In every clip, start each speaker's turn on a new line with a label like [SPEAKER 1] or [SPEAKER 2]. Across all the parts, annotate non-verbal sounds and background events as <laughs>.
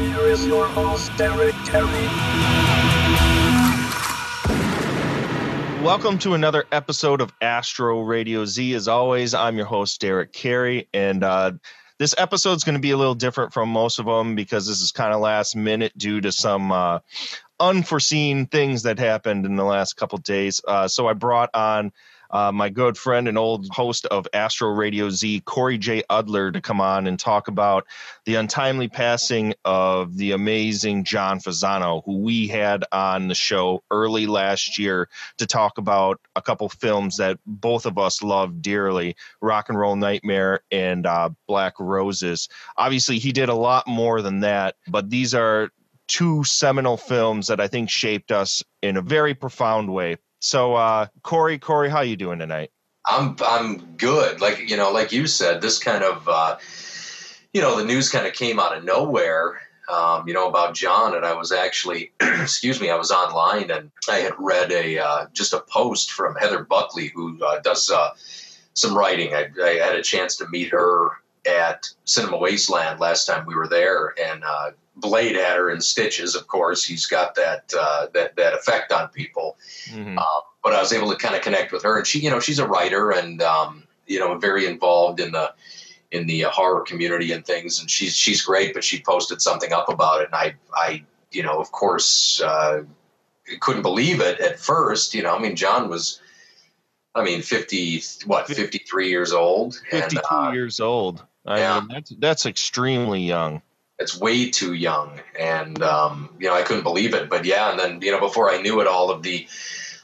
[SPEAKER 1] Here is your host, Derek Kelly.
[SPEAKER 2] Welcome to another episode of Astro Radio Z. As always, I'm your host, Derek Carey, and uh, this is going to be a little different from most of them because this is kind of last minute due to some uh, unforeseen things that happened in the last couple days. Uh, so I brought on uh, my good friend and old host of Astro Radio Z, Corey J. Udler, to come on and talk about the untimely passing of the amazing John Fasano, who we had on the show early last year to talk about a couple films that both of us love dearly Rock and Roll Nightmare and uh, Black Roses. Obviously, he did a lot more than that, but these are two seminal films that I think shaped us in a very profound way. So, uh, Corey, Corey, how you doing tonight?
[SPEAKER 3] I'm I'm good. Like you know, like you said, this kind of uh, you know the news kind of came out of nowhere. Um, you know about John, and I was actually, <clears throat> excuse me, I was online and I had read a uh, just a post from Heather Buckley who uh, does uh, some writing. I, I, had a chance to meet her at Cinema Wasteland last time we were there, and uh, Blade had her in stitches. Of course, he's got that uh, that that effect on people. Mm-hmm. Uh, but I was able to kind of connect with her, and she, you know, she's a writer and um, you know very involved in the in the horror community and things. And she's she's great. But she posted something up about it, and I I you know of course uh, couldn't believe it at first. You know, I mean, John was. I mean, fifty what? Fifty-three years old.
[SPEAKER 2] Fifty-two uh, years old. I yeah. mean, that's that's extremely young
[SPEAKER 3] it's way too young. And um, you know i couldn't believe it. But yeah and then you know before i knew it all of the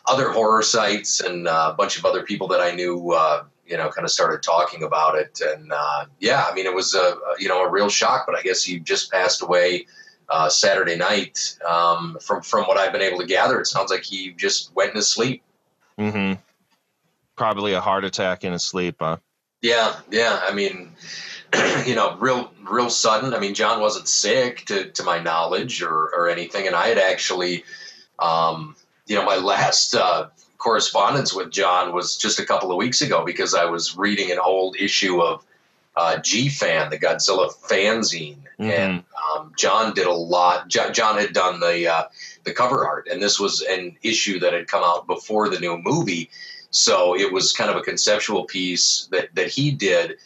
[SPEAKER 3] other horror sites and uh, a bunch of other people that i knew uh, you know kind of started talking about it. And uh, yeah i mean it was a you know a real shock. But i guess he just passed away uh, saturday night um, from from what i've been able to gather. It sounds like he just went in his sleep.
[SPEAKER 2] Mm-hmm. Probably a heart attack in his sleep huh?
[SPEAKER 3] Yeah yeah. I mean <clears throat> you know, real real sudden. I mean, John wasn't sick to to my knowledge or or anything, and I had actually, um, you know, my <laughs> last uh, correspondence with John was just a couple of weeks ago because I was reading an old issue of uh, G Fan, the Godzilla fanzine, mm-hmm. and um, John did a lot. John, John had done the uh, the cover art, and this was an issue that had come out before the new movie, so it was kind of a conceptual piece that that he did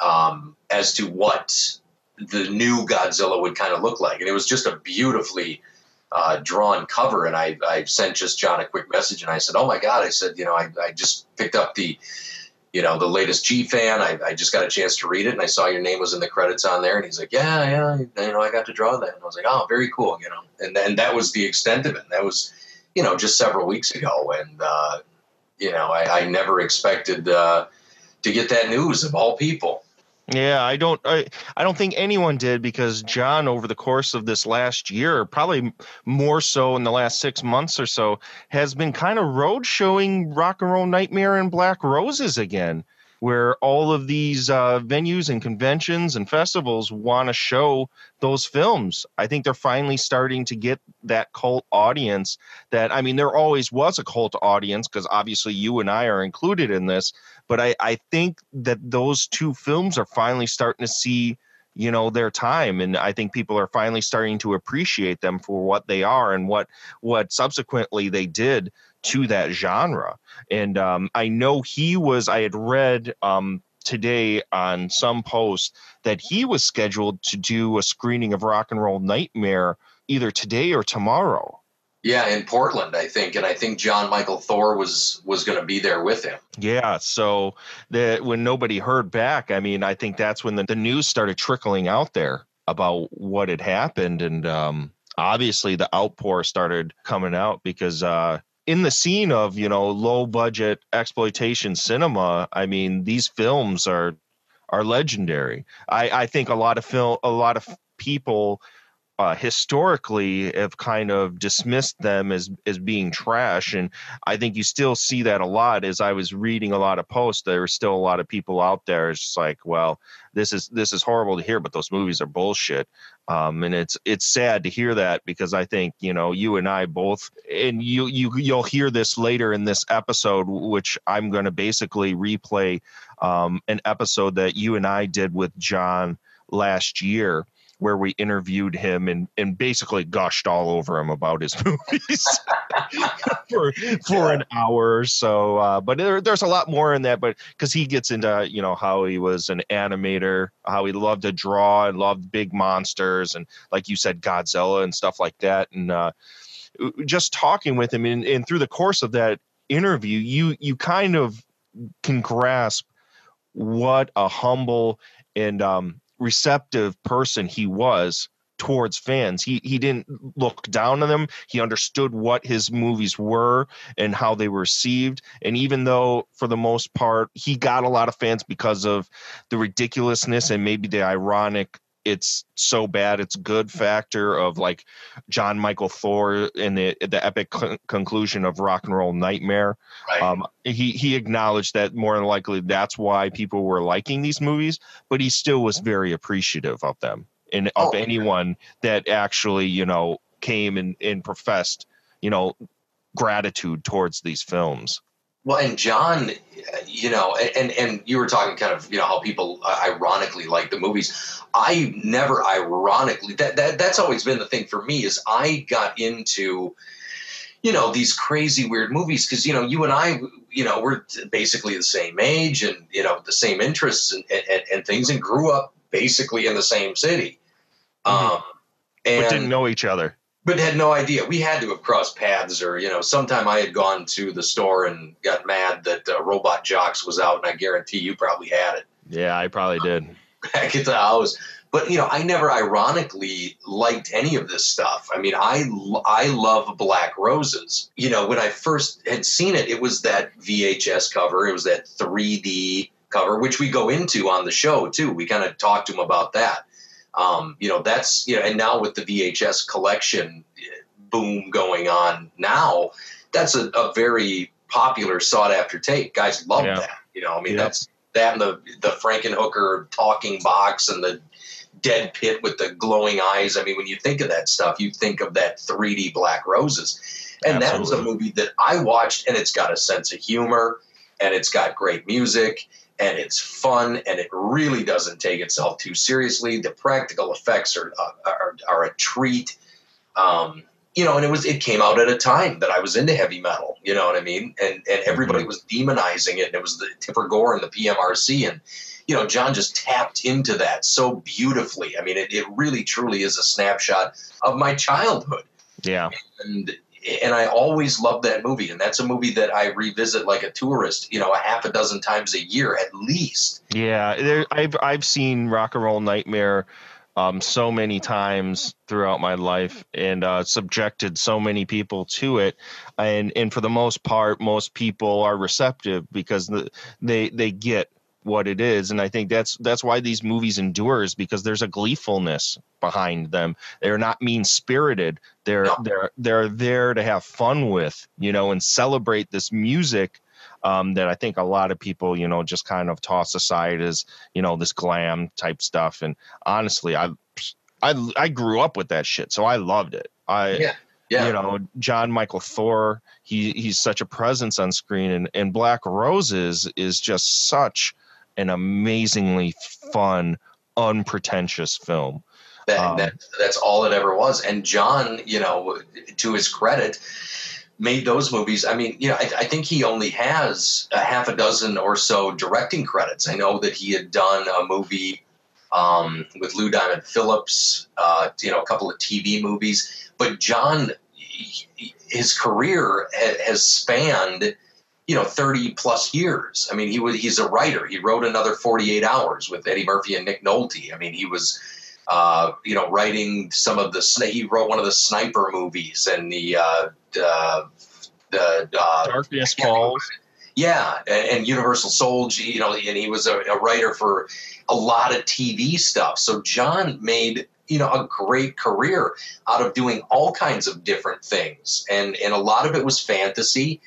[SPEAKER 3] um, as to what the new Godzilla would kind of look like. And it was just a beautifully uh, drawn cover. And I, I sent just John a quick message and I said, Oh my God, I said, you know, I, I just picked up the, you know, the latest G fan. I, I just got a chance to read it and I saw your name was in the credits on there. And he's like, yeah, yeah, you know, I got to draw that. And I was like, oh, very cool, you know. And then that was the extent of it. And that was, you know, just several weeks ago. And, uh, you know, I, I never expected uh, to get that news of all people.
[SPEAKER 2] Yeah, I don't I, I don't think anyone did because John over the course of this last year, probably more so in the last 6 months or so, has been kind of road showing Rock and Roll Nightmare and Black Roses again where all of these uh, venues and conventions and festivals want to show those films. I think they're finally starting to get that cult audience that, I mean, there always was a cult audience because obviously you and I are included in this, but I, I think that those two films are finally starting to see you know their time and i think people are finally starting to appreciate them for what they are and what what subsequently they did to that genre. And um, I know he was, I had read um, today on some post that he was scheduled to do a screening of Rock and Roll Nightmare either today or tomorrow.
[SPEAKER 3] Yeah, in Portland, I think, and I think Jon Mikl Thor was was going to be there with him.
[SPEAKER 2] Yeah, so that when nobody heard back, I mean, I think that's when the, the news started trickling out there about what had happened, and um, obviously the outpour started coming out because uh, in the scene of you know low budget exploitation cinema i mean these films are are legendary i i think a lot of film a lot of people uh, historically have kind of dismissed them as as being trash, and I think you still see that a lot. As I was reading a lot of posts, there are still a lot of people out there. It's just like, well, this is this is horrible to hear, but those movies are bullshit. Um, and it's it's sad to hear that because I think you know you and I both, and you you you'll hear this later in this episode, which I'm going to basically replay um, an episode that you and I did with John last year where we interviewed him and, and basically gushed all over him about his <laughs> movies <laughs> for for an hour or so. Uh, but there, there's a lot more in that, but because he gets into you know how he was an animator, how he loved to draw and loved big monsters, and like you said, Godzilla and stuff like that. And uh, just talking with him, and, and through the course of that interview, you you kind of can grasp what a humble and um, receptive person he was towards fans. He he didn't look down on them. He understood what his movies were and how they were received. And even though for the most part he got a lot of fans because of the ridiculousness and maybe the ironic it's so bad it's good factor of like Jon Mikl Thor in the the epic con- conclusion of Rock and Roll Nightmare.
[SPEAKER 3] Right.
[SPEAKER 2] Um, he he acknowledged that more than likely that's why people were liking these movies, but he still was very appreciative of them and of
[SPEAKER 3] Oh.
[SPEAKER 2] anyone that actually you know came and, and professed you know gratitude towards these films.
[SPEAKER 3] Well, and John, you know, and and you were talking kind of, you know, how people uh, ironically like the movies. I never ironically that that that's always been the thing for me is I got into, you know, these crazy weird movies because you know you and I, you know, we're basically the same age and you know the same interests and and, and things and grew up basically in the same city.
[SPEAKER 2] Mhm.
[SPEAKER 3] Um, and
[SPEAKER 2] But didn't know each other.
[SPEAKER 3] But had no idea. We had to have crossed paths, or you know, sometime I had gone to the store and got mad that uh, Robot Jox was out, and I guarantee you probably had it
[SPEAKER 2] Yeah, I probably did. <laughs>
[SPEAKER 3] back at the house. But you know, I never ironically liked any of this stuff. I mean, I I love Black Roses. You know, when I first had seen it, it was that VHS cover. It was that 3D cover, which we go into on the show too. We kind of talk to him about that. Um, you know, that's you know, and now with the VHS collection boom going on now, that's a, a very popular sought after tape. Guys love
[SPEAKER 2] Yeah.
[SPEAKER 3] that. You know, I mean,
[SPEAKER 2] Yeah.
[SPEAKER 3] that's that and the the Frankenhooker talking box and the dead pit with the glowing eyes. I mean, when you think of that stuff, you think of that 3D Black Roses. And that was a movie that I watched, and it's got a sense of humor, and it's got great music, and it's fun, and it really doesn't take itself too seriously. The practical effects are are, are a treat. Um, you know, and it was it came out at a time that I was into heavy metal. You know what I mean? And and everybody was demonizing it, and it was the Tipper Gore and the PMRC, and you know, John just tapped into that so beautifully. I mean, it, it really truly is a snapshot of my childhood
[SPEAKER 2] Yeah.
[SPEAKER 3] and and I always loved that movie, and that's a movie that I revisit like a tourist, you know, a half a dozen times a year at least.
[SPEAKER 2] Yeah, there, I've I've seen Rock and Roll Nightmare um, so many times throughout my life, and uh, subjected so many people to it, and and for the most part, most people are receptive because the, they they get what it is, and I think that's that's why these movies endure is because there's a gleefulness behind them. They're not mean spirited. They're
[SPEAKER 3] No.
[SPEAKER 2] they're they're there to have fun with, you know, and celebrate this music um, that I think a lot of people, you know, just kind of toss aside as, you know, this glam type stuff. And honestly, I, I, I grew up with that shit, so I loved it. I,
[SPEAKER 3] Yeah. Yeah,
[SPEAKER 2] you know, Jon Mikl Thor, he he's such a presence on screen, and and Black Roses is just such an amazingly fun, unpretentious film.
[SPEAKER 3] that,
[SPEAKER 2] um,
[SPEAKER 3] that that's all it ever was. And John, you know, to his credit, made those movies. I mean, you know, I, I think he only has a half a dozen or so directing credits. I know that he had done a movie um, with Lou Diamond Phillips, uh, you know, a couple of TV movies. But John, he- his career ha- has spanned, you know, thirty plus years. I mean, he was he's a writer. He wrote another Forty Eight Hours with Eddie Murphy and Nick Nolte. I mean, he was. Uh, you know, writing some of the he wrote one of the sniper movies and the uh, uh, the uh,
[SPEAKER 2] Darkness Falls.
[SPEAKER 3] yeah, and, and Universal Soldier, you know, and he was a, a writer for a lot of TV stuff. So John made you know a great career out of doing all kinds of different things, and and a lot of it was fantasy,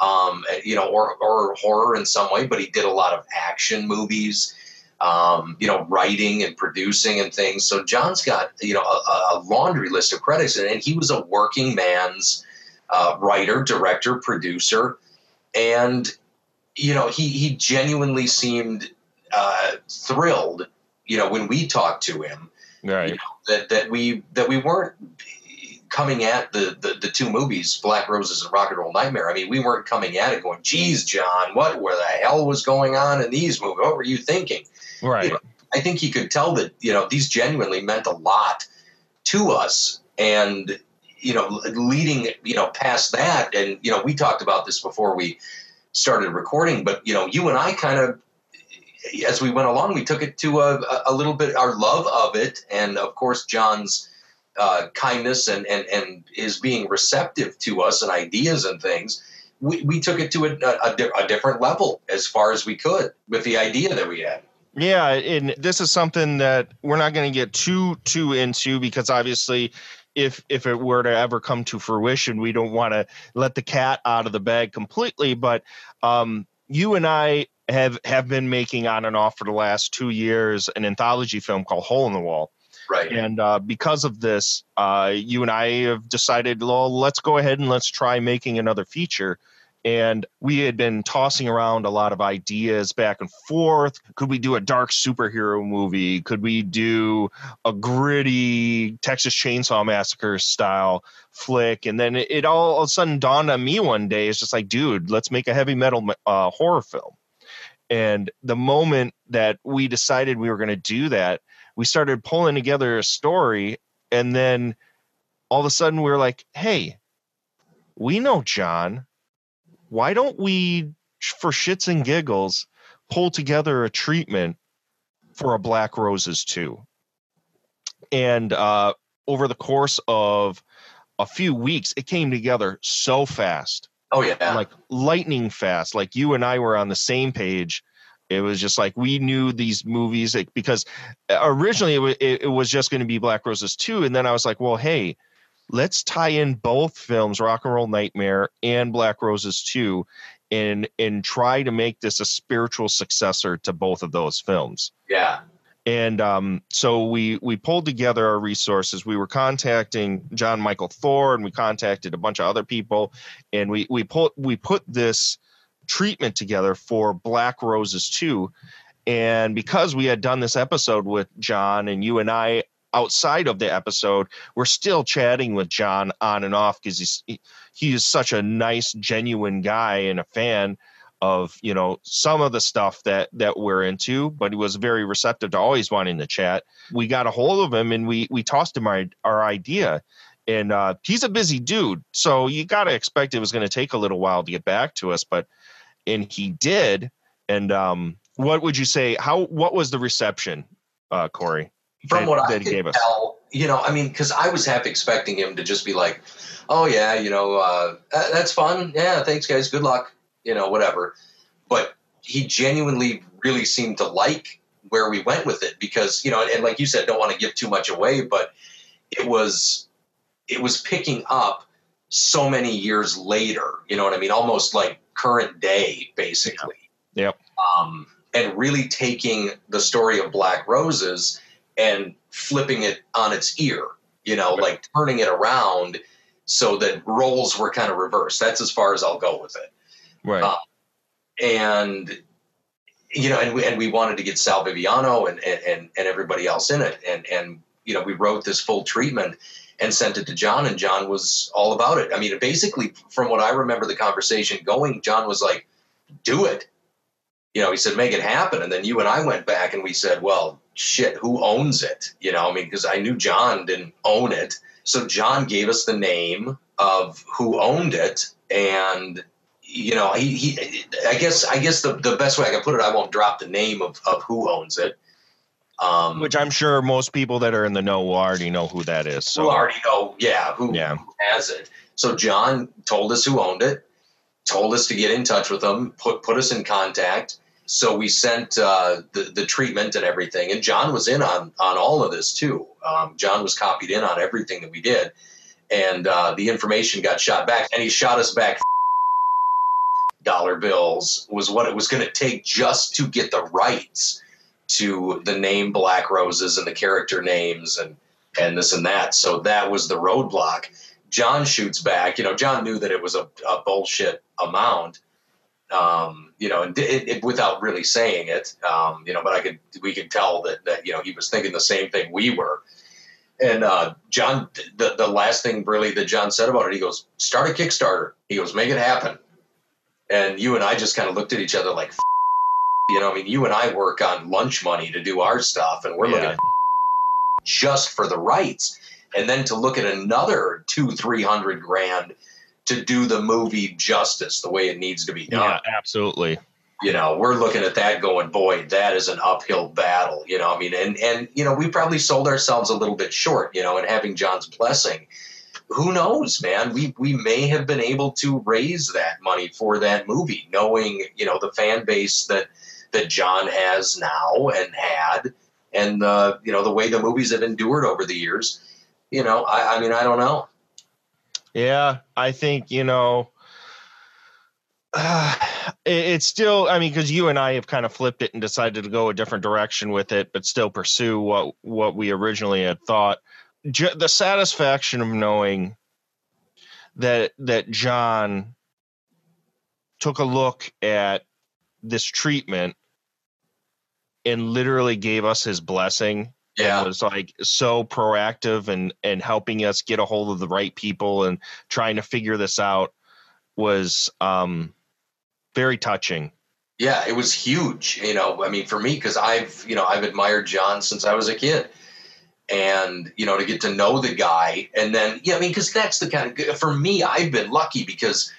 [SPEAKER 3] um, you know, or or horror in some way. But he did a lot of action movies, um, you know, writing and producing and things. So John's got you know a, a laundry list of credits, and, and he was a working man's uh, writer, director, producer, and you know he he genuinely seemed uh, thrilled, you know, when we talked to him,
[SPEAKER 2] right?
[SPEAKER 3] You know, that that we that we weren't coming at the, the the two movies, Black Roses and Rock and Roll Nightmare. I mean, we weren't coming at it going, "Geez, John, what where the hell was going on in these movies? What were you thinking?"
[SPEAKER 2] Right.
[SPEAKER 3] You know, I think he could tell that you know these genuinely meant a lot to us, and you know, leading you know past that, and you know, we talked about this before we started recording, but you know, you and I kind of as we went along, we took it to a, a little bit our love of it, and of course John's uh, kindness and, and and his being receptive to us and ideas and things. We, we took it to a, a, a different level as far as we could with the idea that we had.
[SPEAKER 2] Yeah, and this is something that we're not going to get too too into because obviously if if it were to ever come to fruition, we don't want to let the cat out of the bag completely. But um, you and I have have been making on and off for the last two years an anthology film called Hole in the Wall.
[SPEAKER 3] Right.
[SPEAKER 2] And uh, because of this, uh, you and I have decided, well, let's go ahead and let's try making another feature. And we had been tossing around a lot of ideas back and forth. Could we do a dark superhero movie? Could we do a gritty Texas Chainsaw Massacre style flick? And then it, it all, all of a sudden dawned on me one day. It's just like, dude, let's make a heavy metal uh, horror film. And the moment that we decided we were going to do that, we started pulling together a story. And then all of a sudden we were like, hey, we know John. Why don't we, for shits and giggles, pull together a treatment for a Black Roses too And uh, over the course of a few weeks, it came together so fast
[SPEAKER 3] Oh yeah,
[SPEAKER 2] like lightning fast. Like you and I were on the same page. It was just like we knew these movies like, because originally it, w- it, was just going to be Black Roses 2. And then I was like, well, hey, let's tie in both films, Rock and Roll Nightmare and Black Roses 2, and and try to make this a spiritual successor to both of those films
[SPEAKER 3] yeah,
[SPEAKER 2] and um, so we we pulled together our resources. We were contacting Jon Mikl Thor, and we contacted a bunch of other people, and we we put we put this treatment together for Black Roses two. And because we had done this episode with John and you and I outside of the episode, we're still chatting with John on and off because he's he, is such a nice, genuine guy and a fan of you know some of the stuff that that we're into but he was very receptive to always wanting to chat we got a hold of him and we we tossed him our, our idea and uh, he's a busy dude so you got to expect it was going to take a little while to get back to us but and he did and um what would you say how what was the reception uh corey
[SPEAKER 3] from
[SPEAKER 2] that-
[SPEAKER 3] what I
[SPEAKER 2] that he
[SPEAKER 3] could
[SPEAKER 2] gave us?
[SPEAKER 3] tell, you know, I mean, because I was half expecting him to just be like, "Oh yeah, you know, uh, that's fun. Yeah, thanks guys. Good luck. You know, whatever." But he genuinely really seemed to like where we went with it because you know, and like you said, don't want to give too much away, but it was it was picking up so many years later. You know what I mean? Almost like current day, basically.
[SPEAKER 2] Yep.
[SPEAKER 3] Um, and really taking the story of Black Roses and flipping it on its ear, you know,
[SPEAKER 2] Right.
[SPEAKER 3] like turning it around so that roles were kind of reversed. That's as far as I'll go with it.
[SPEAKER 2] right
[SPEAKER 3] Uh, And you know, and we and we wanted to get Sal Viviano and and and everybody else in it, and and you know, we wrote this full treatment and sent it to John, and John was all about it. I mean, basically, from what I remember the conversation going, John was like, "Do it." You know, he said, "Make it happen." And then you and I went back and we said, "Well, shit, who owns it?" You know, I mean, because I knew John didn't own it, so John gave us the name of who owned it, and you know, he, he I guess I guess the, the best way I can put it, I won't drop the name of, of who owns it. Um,
[SPEAKER 2] which i'm sure most people that are in the know will already know who that is so
[SPEAKER 3] who already know, yeah, who,
[SPEAKER 2] Yeah.
[SPEAKER 3] who has it. So John told us who owned it, told us to get in touch with them, put put us in contact, so we sent uh, the the treatment and everything, and John was in on on all of this too. Um, John was copied in on everything that we did, and uh, the information got shot back, and he shot us back dollar bills was what it was going to take just to get the rights to the name Black Roses and the character names and and this and that. So that was the roadblock. John shoots back. You know, John knew that it was a, a bullshit amount um, you know, and it, it, without really saying it, um, you know, but I could, we could tell that, that, you know, he was thinking the same thing we were. And uh, John, the, the last thing really that John said about it, he goes, start a Kickstarter. He goes, make it happen. And you and I just kind of looked at each other like, you know, I mean, you and I work on lunch money to do our stuff, and we're yeah. looking <laughs> at just for the rights. And then to look at another two, three hundred grand to do the movie justice the way it needs to be done.
[SPEAKER 2] Yeah, absolutely.
[SPEAKER 3] You know, we're looking at that going, boy, that is an uphill battle. You know, I mean, and and you know, we probably sold ourselves a little bit short. You know, and having John's blessing, who knows, man? We we may have been able to raise that money for that movie, knowing you know the fan base that that John has now and had, and uh, you know the way the movies have endured over the years. You know, I, I mean, I don't know.
[SPEAKER 2] Yeah, I think you know. Uh, <sighs> it, it's still, I mean, because you and I have kind of flipped it and decided to go a different direction with it, but still pursue what what we originally had thought. J- the satisfaction of knowing that that John took a look at this treatment and literally gave us his blessing
[SPEAKER 3] yeah.
[SPEAKER 2] was like so proactive and and helping us get a hold of the right people and trying to figure this out was um very touching
[SPEAKER 3] yeah it was huge you know i mean for me because i've you know i've admired john since i was a kid and you know to get to know the guy and then yeah i mean because that's the kind of for me i've been lucky because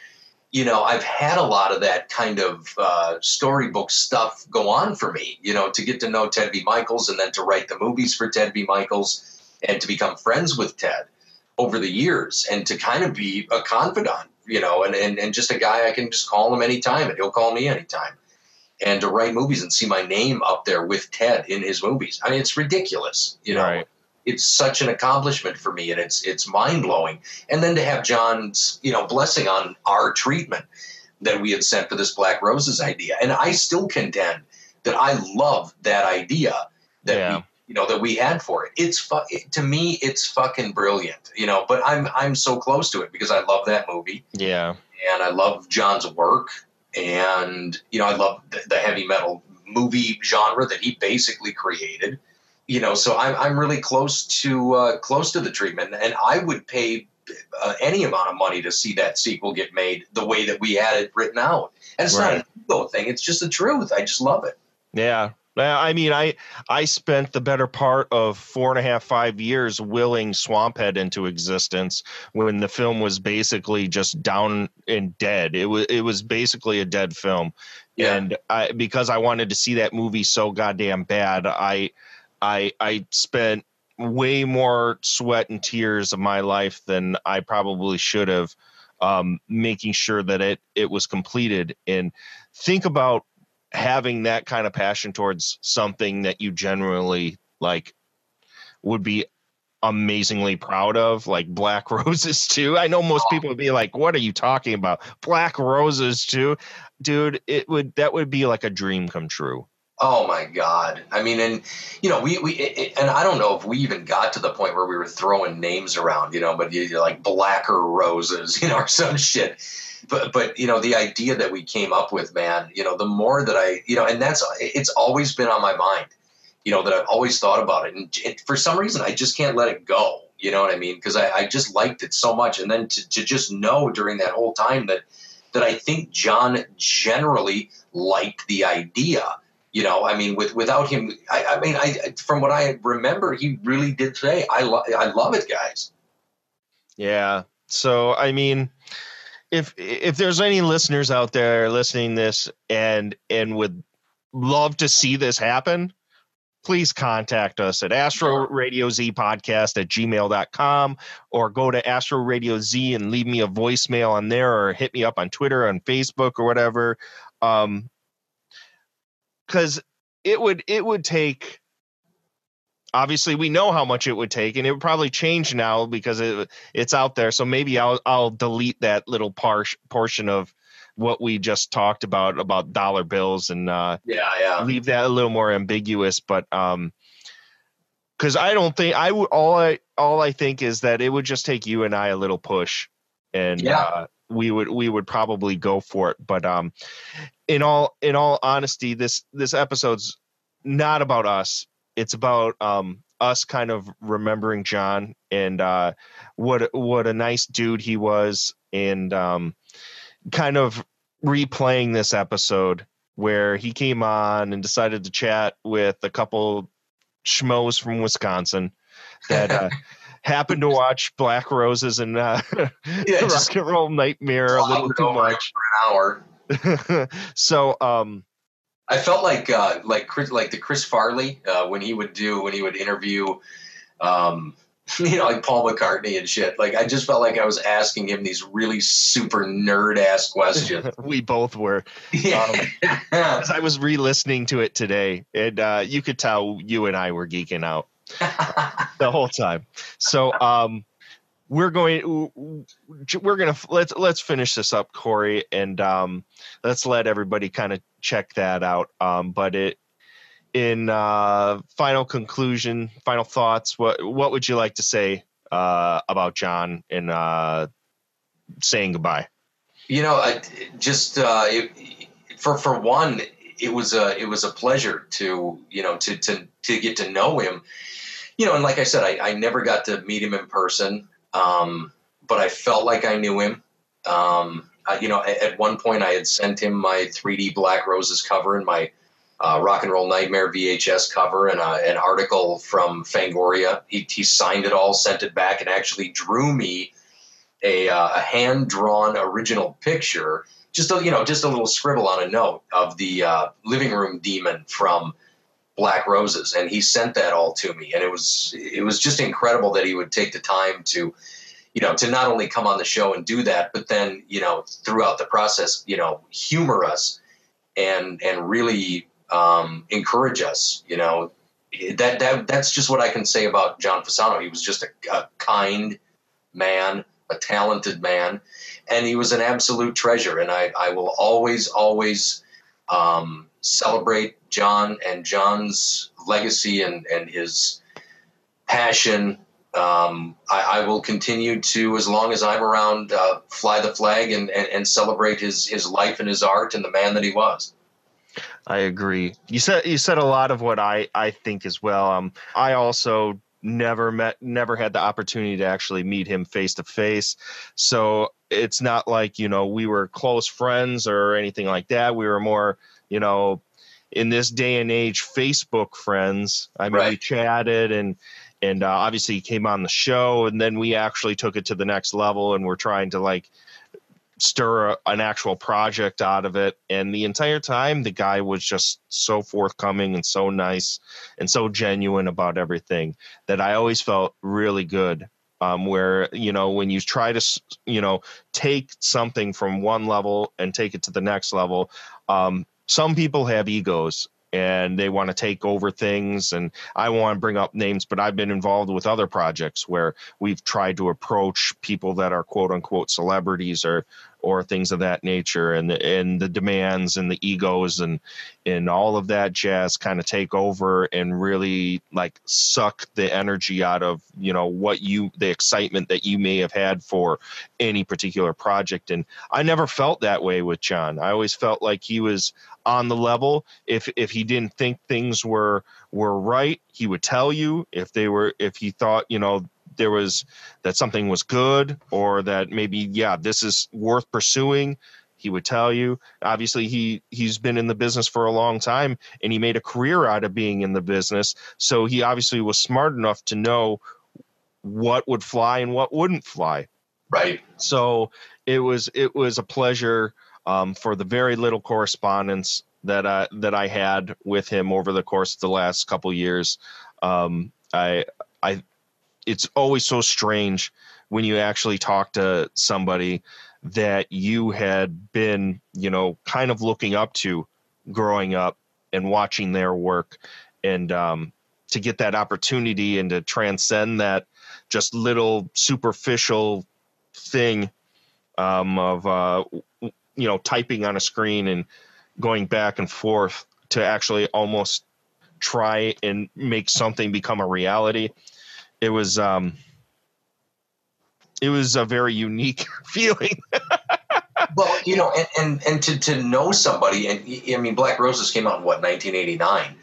[SPEAKER 3] you know, I've had a lot of that kind of uh, storybook stuff go on for me, you know, to get to know Ted V. Mikels and then to write the movies for Ted V. Mikels and to become friends with Ted over the years and to kind of be a confidant, you know, and, and, and just a guy I can just call him anytime and he'll call me anytime. And to write movies and see my name up there with Ted in his movies. I mean, it's ridiculous, you know. Right it's such an accomplishment for me and it's it's mind blowing. And then to have John's, you know, blessing on our treatment that we had sent for this Black Roses idea. And I still contend that I love that idea that yeah. we you know that we had for it. It's fu- to me it's fucking brilliant, you know, but I'm I'm so close to it because I love that movie.
[SPEAKER 2] Yeah.
[SPEAKER 3] And I love John's work and you know I love the, the heavy metal movie genre that he basically created you know, so I'm I'm really close to uh, close to the treatment, and I would pay uh, any amount of money to see that sequel get made the way that we had it written out. And it's right. not an ego thing; it's just the truth. I just love it.
[SPEAKER 2] Yeah. I mean, I I spent the better part of four and a half, five years willing Swamphead into existence when the film was basically just down and dead. It was it was basically a dead film, yeah. and I because I wanted to see that movie so goddamn bad, I I I spent way more sweat and tears of my life than I probably should have um, making sure that it it was completed. And think about having that kind of passion towards something that you generally like would be amazingly proud of like black <laughs> roses too. I know most people would be like what are you talking about? Black roses too? Dude it would that would be like a dream come true
[SPEAKER 3] Oh my God! I mean, and you know, we we it, and I don't know if we even got to the point where we were throwing names around, you know, but you like blacker roses, <laughs> you know, or some shit. But but you know, the idea that we came up with, man, you know, the more that I, you know, and that's it's always been on my mind, you know, that I've always thought about it, and it, for some reason, I just can't let it go. You know what I mean? Because I, I just liked it so much, and then to to just know during that whole time that that I think John generally liked the idea you know, I mean, with without him, I, I mean, I from what I remember, he really did say, "I love, I love it, guys."
[SPEAKER 2] Yeah. So I mean, if if there's any listeners out there listening this and and would love to see this happen, please contact us at Astro Radio Z podcast at gmail.com or go to Astro Radio Z and leave me a voicemail on there or hit me up on Twitter, on Facebook, or whatever. Um, because it would it would take obviously we know how much it would take and it would probably change now because it it's out there so maybe i'll i'll delete that little par- portion of what we just talked about about dollar bills and uh
[SPEAKER 3] Yeah, yeah.
[SPEAKER 2] leave that a little more ambiguous but um because i don't think i would all i all i think is that it would just take you and i a little push and
[SPEAKER 3] Yeah.
[SPEAKER 2] uh we would we would probably go for it but um in all in all honesty this this episode's not about us it's about um us kind of remembering john and uh what what a nice dude he was and um kind of replaying this episode where he came on and decided to chat with a couple schmoes from Wisconsin that uh, <laughs> happened to watch Black Roses and uh, <laughs>
[SPEAKER 3] Yeah,
[SPEAKER 2] Rock and Roll Nightmare a little too much.
[SPEAKER 3] for an hour. <laughs>
[SPEAKER 2] so, um,
[SPEAKER 3] I felt like uh, like Chris, like the Chris Farley uh, when he would do when he would interview, um, <laughs> you know, like Paul McCartney and shit. Like I just felt like I was asking him these really super nerd ass questions. <laughs>
[SPEAKER 2] we both were.
[SPEAKER 3] yeah.
[SPEAKER 2] As I was re-listening to it today, and uh, you could tell you and I were geeking out the whole time. So, um, we're going. We're gonna let's let's finish this up, Corey, and um, let's let everybody kind of check that out. Um, but it in uh, final conclusion, final thoughts. What what would you like to say uh, about John and uh, saying goodbye?
[SPEAKER 3] you know, I, just uh, it, for for one, it was a it was a pleasure to you know to to to get to know him. You know, and like I said, I, I never got to meet him in person, um, but I felt like I knew him. Um, I, you know, at, at one point, I had sent him my 3D Black Roses cover and my uh, Rock and Roll Nightmare VHS cover and uh, an article from Fangoria. He, he signed it all, sent it back, and actually drew me a, uh, a hand drawn original picture, just a, you know, just a little scribble on a note of the uh, living room demon from Black Roses, and he sent that all to me, and it was it was just incredible that he would take the time to, you know, to not only come on the show and do that, but then you know throughout the process, you know, humor us and and really um, encourage us, you know. That, that that's just what I can say about John Fasano. He was just a, a kind man, a talented man, and he was an absolute treasure. And I, I will always, always um, celebrate John and John's legacy and, and his passion. Um, I, I will continue to, as long as I'm around, uh, fly the flag and, and, and celebrate his, his life and his art and the man that he was.
[SPEAKER 2] I agree. You said you said a lot of what I I think as well. Um, I also never met, never had the opportunity to actually meet him face to face. So it's not like you know we were close friends or anything like that. We were more, you know, in this day and age, Facebook friends. I mean, we chatted and and uh, obviously he came on the show, and then we actually took it to the next level, and we're trying to like stir a, an actual project out of it. And the entire time, the guy was just so forthcoming and so nice and so genuine about everything that I always felt really good. Um, where you know when you try to you know take something from one level and take it to the next level, um, some people have egos and they want to take over things and i want to bring up names but i've been involved with other projects where we've tried to approach people that are quote unquote celebrities or or things of that nature and and the demands and the egos and and all of that jazz kind of take over and really like suck the energy out of you know what you the excitement that you may have had for any particular project and i never felt that way with john. I always felt like he was on the level. If if he didn't think things were were right he would tell you. If they were if he thought you know there was that something was good or that maybe yeah this is worth pursuing he would tell you. Obviously he he's been in the business for a long time and he made a career out of being in the business. So he obviously was smart enough to know what would fly and what wouldn't fly.
[SPEAKER 3] Right.
[SPEAKER 2] so it was it was a pleasure um, for the very little correspondence that I that I had with him over the course of the last couple years. Um, I I it's always so strange when you actually talk to somebody that you had been you know kind of looking up to growing up and watching their work and um, to get that opportunity and to transcend that just little superficial thing um, of uh, you know typing on a screen and going back and forth to actually almost try and make something become a reality. It was um, it was a very unique <laughs> feeling.
[SPEAKER 3] well, you know, and, and and to to know somebody, and I mean, Black Roses came out in what 1989,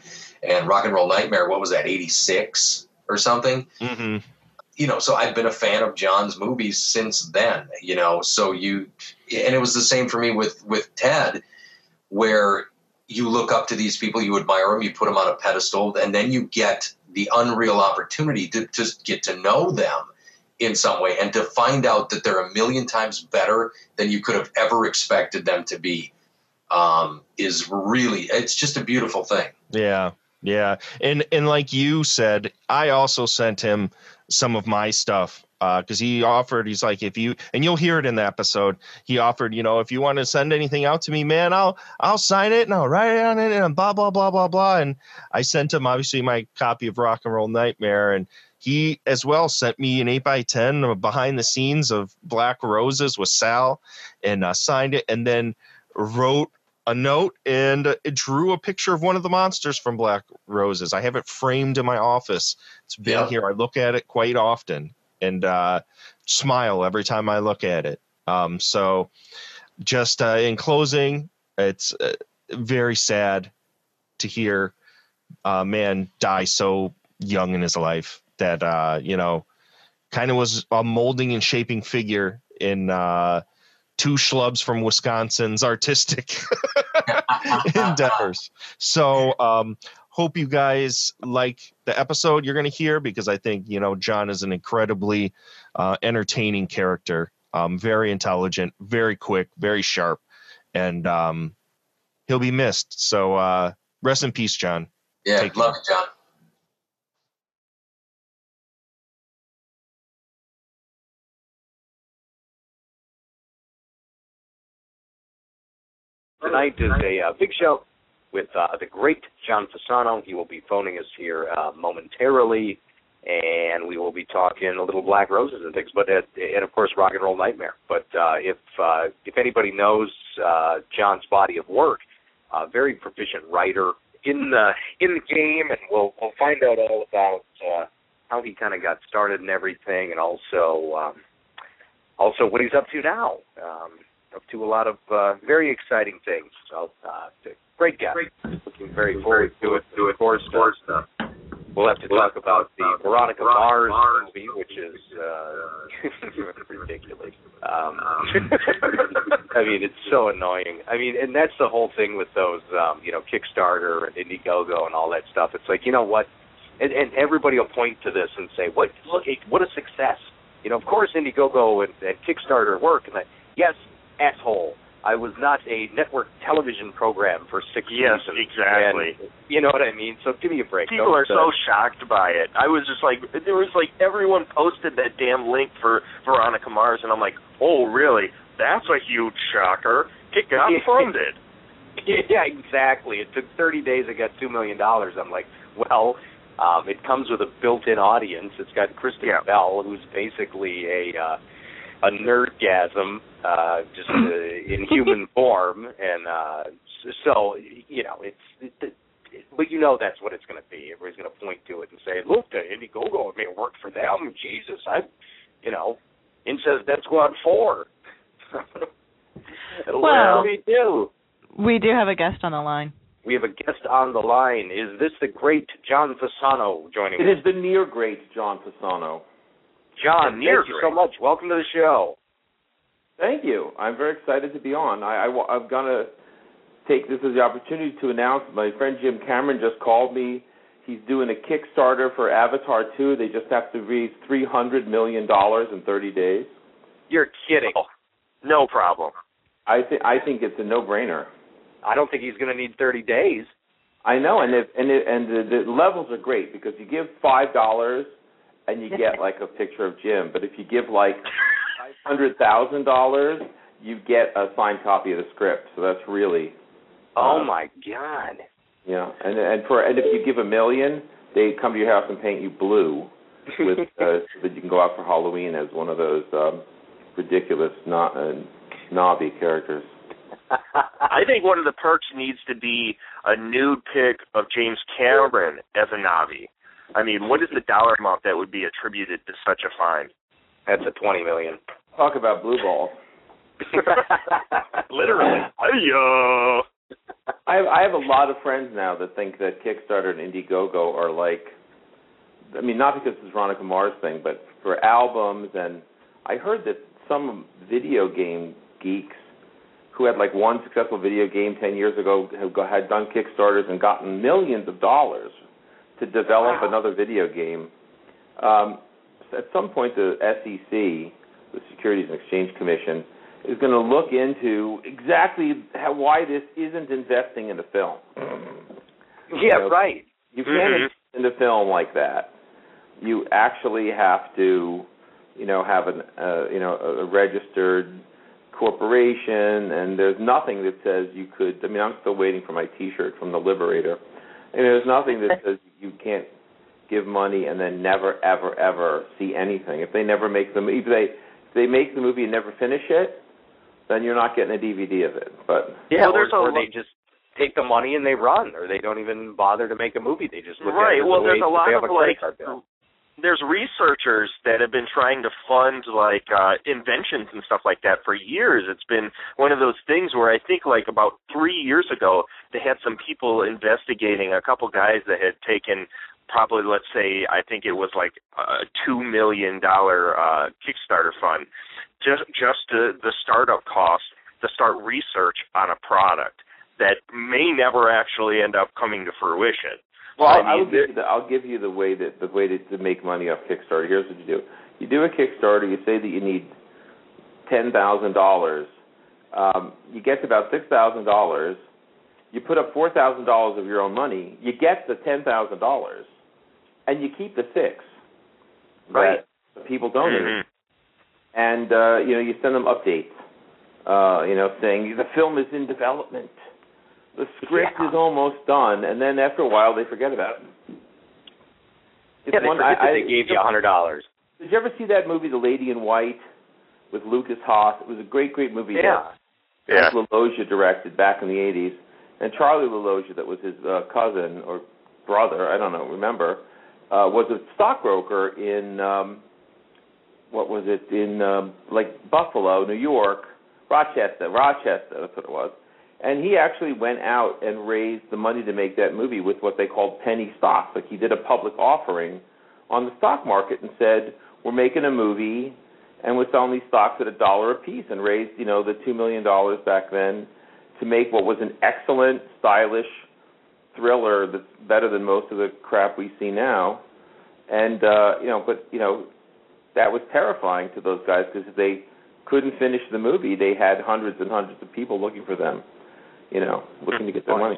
[SPEAKER 3] and Rock and Roll Nightmare, what was that, 86 or something?
[SPEAKER 2] Mm-hmm.
[SPEAKER 3] You know, so I've been a fan of John's movies since then. You know, so you, and it was the same for me with with Ted, where you look up to these people, you admire them, you put them on a pedestal, and then you get the unreal opportunity to just get to know them in some way and to find out that they're a million times better than you could have ever expected them to be um, is really it's just a beautiful thing
[SPEAKER 2] yeah yeah. And and like you said i also sent him some of my stuff because uh, he offered he's like if you and you'll hear it in the episode. He offered you know if you want to send anything out to me man i'll i'll sign it and i'll write it on it and blah blah blah blah blah. And i sent him obviously my copy of rock and roll nightmare and he as well sent me an 8 by 10 behind the scenes of black roses with sal and uh, signed it and then wrote a note and it drew a picture of one of the monsters from black roses. I have it framed in my office. It's been yeah. here. I look at it quite often and uh, smile every time i look at it. Um, so just uh, in closing it's uh, very sad to hear a man die so young in his life that uh, you know kind of was a molding and shaping figure in uh, two schlubs from Wisconsin's artistic <laughs> endeavors. So um, hope you guys like the episode you're going to hear because I think you know John is an incredibly uh, entertaining character, um, very intelligent, very quick, very sharp, and um, he'll be missed. So uh, rest in peace, John.
[SPEAKER 3] Yeah, Take love care. John.
[SPEAKER 4] Tonight is a uh, big show with uh, the great John Fasano. He will be phoning us here uh, momentarily, and we will be talking a little Black Roses and things, but uh, and of course Rock and Roll Nightmare. But uh, if uh, if anybody knows uh, John's body of work, uh, very proficient writer in the in the game, and we'll we'll find out all about uh, how he kind of got started and everything, and also um, also what he's up to now. Um, up to a lot of uh, very exciting things. So, uh, great guy. Looking very forward to it. To Of course, uh, we'll have to talk about the Veronica Mars movie, which is <laughs> uh, ridiculous. Um, <laughs> I mean, it's so annoying. I mean, and that's the whole thing with those, um, you know, Kickstarter and Indiegogo and all that stuff. It's like, you know what? And, and everybody will point to this and say, "What? Look, what a success!" You know, of course, Indiegogo and, and Kickstarter work, and that, yes, asshole. I was not a network television program for six
[SPEAKER 5] yes,
[SPEAKER 4] seasons.
[SPEAKER 5] Yes, exactly.
[SPEAKER 4] And, you know what I mean? So give me a break.
[SPEAKER 5] People
[SPEAKER 4] Don't,
[SPEAKER 5] are so shocked by it. I was just like, there was like everyone posted that damn link for Veronica Mars, and I'm like, oh really? That's a huge shocker. It got <laughs> funded.
[SPEAKER 4] yeah, exactly. It took 30 days. It got two million dollars. I'm like, well, um, it comes with a built-in audience. It's got Kristen
[SPEAKER 5] yeah.
[SPEAKER 4] Bell, who's basically a uh, a nerdgasm uh, just uh, <laughs> in human form, and uh, so you know it's. It, it, but you know that's what it's going to be. Everybody's going to point to it and say, "Look, the Indiegogo it may have worked for them." Jesus, I, you know, and Incest Death Squad four.
[SPEAKER 6] well,
[SPEAKER 4] we do.
[SPEAKER 6] We do have a guest on the line.
[SPEAKER 4] We have a guest on the line. Is this the great John Fasano joining
[SPEAKER 7] it
[SPEAKER 4] us?
[SPEAKER 7] It is the near great John Fasano.
[SPEAKER 4] John, thank you so much. Welcome to the show.
[SPEAKER 7] Thank you. I'm very excited to be on. I, I, I'm going to take this as the opportunity to announce my friend Jim Cameron just called me. He's doing a Kickstarter for Avatar 2. They just have to raise $300 million in 30 days.
[SPEAKER 4] You're kidding.
[SPEAKER 5] Oh, no problem.
[SPEAKER 7] I, th- I think it's a no-brainer.
[SPEAKER 4] I don't think he's going to need 30 days.
[SPEAKER 7] I know, and if, and it, and the, the levels are great because you give five dollars and you get like a picture of Jim. But if you give like five hundred thousand dollars, you get a signed copy of the script. So that's really.
[SPEAKER 4] Oh uh, my god!
[SPEAKER 7] Yeah, and and for and if you give a million, they come to your house and paint you blue, with <laughs> uh, so that you can go out for Halloween as one of those um, ridiculous not uh, knobby characters.
[SPEAKER 5] I think one of the perks needs to be a nude pic of James Cameron as a Na'vi. I mean, what is the dollar amount that would be attributed to such a fine?
[SPEAKER 4] That's a twenty million.
[SPEAKER 7] Talk about blue balls. <laughs>
[SPEAKER 5] Literally. Hey-yo.
[SPEAKER 7] I have, I have a lot of friends now that think that Kickstarter and Indiegogo are like, I mean, not because it's Veronica Mars thing, but for albums. And I heard that some video game geeks who had like one successful video game 10 years ago have had done Kickstarters and gotten millions of dollars to develop
[SPEAKER 4] Wow.
[SPEAKER 7] another video game. Um, at some point, the SEC, the Securities and Exchange Commission, is going to look into exactly how, why this isn't investing in a film. <clears throat>
[SPEAKER 4] Yeah,
[SPEAKER 7] You know,
[SPEAKER 4] right.
[SPEAKER 7] You can't
[SPEAKER 5] Mhm.
[SPEAKER 7] invest in a film like that. You actually have to, you know, have an, uh, you know, a, a registered corporation, and there's nothing that says you could. I mean, I'm still waiting for my T-shirt from the Liberator, and there's nothing that <laughs> says you can't give money and then never, ever, ever see anything. If they never make the movie, if they if they make the movie and never finish it, then you're not getting a DVD of it. But
[SPEAKER 4] Yeah,
[SPEAKER 5] Well,
[SPEAKER 4] or,
[SPEAKER 5] there's a
[SPEAKER 4] or
[SPEAKER 5] lo-
[SPEAKER 4] they just take the money and they run, or they don't even bother to make a movie. They just look at
[SPEAKER 5] right.
[SPEAKER 4] it as
[SPEAKER 5] Well, there's a lot of
[SPEAKER 4] a
[SPEAKER 5] like there's researchers that have been trying to fund like uh inventions and stuff like that for years. It's been one of those things where I think like about 3 years ago they had some people investigating a couple guys that had taken probably let's say I think it was like a 2 million dollar uh Kickstarter fund just just to the startup cost to start research on a product that may never actually end up coming to fruition.
[SPEAKER 7] Well,
[SPEAKER 5] I
[SPEAKER 7] I, I
[SPEAKER 5] mean,
[SPEAKER 7] will give the, give you the way that the way to, to make money off Kickstarter. Here's what you do: you do a Kickstarter. You say that you need ten thousand dollars. Um, you get to about six thousand dollars. You put up four thousand dollars of your own money. You get the ten thousand dollars, and you keep the six.
[SPEAKER 4] Right.
[SPEAKER 7] People donate,
[SPEAKER 5] Mhm.
[SPEAKER 7] and uh, you know you send them updates. Uh, you know, saying the film is in development. The script
[SPEAKER 4] Yeah.
[SPEAKER 7] is almost done, and then after a while they forget about it. It's
[SPEAKER 4] yeah, they
[SPEAKER 7] one-
[SPEAKER 4] forget
[SPEAKER 7] I-
[SPEAKER 4] that
[SPEAKER 7] I-
[SPEAKER 4] they gave you a hundred dollars.
[SPEAKER 7] Did you ever see that movie, The Lady in White, with Lukas Haas? It was a great, great movie.
[SPEAKER 4] Yeah.
[SPEAKER 5] Yeah.
[SPEAKER 7] that LaLoggia directed back in the '80s, and Charlie LaLoggia, that was his uh, cousin or brother, I don't know, remember, uh, was a stockbroker in um, what was it in um, like Buffalo, New York, Rochester, Rochester. That's what it was. And he actually went out and raised the money to make that movie with what they called penny stocks. Like he did a public offering on the stock market and said, "We're making a movie, and we're selling these stocks at a dollar a piece," and raised you know the two million dollars back then to make what was an excellent, stylish thriller that's better than most of the crap we see now. And uh, you know, but you know, that was terrifying to those guys because if they couldn't finish the movie, they had hundreds and hundreds of people looking for them. You know, looking to get their money.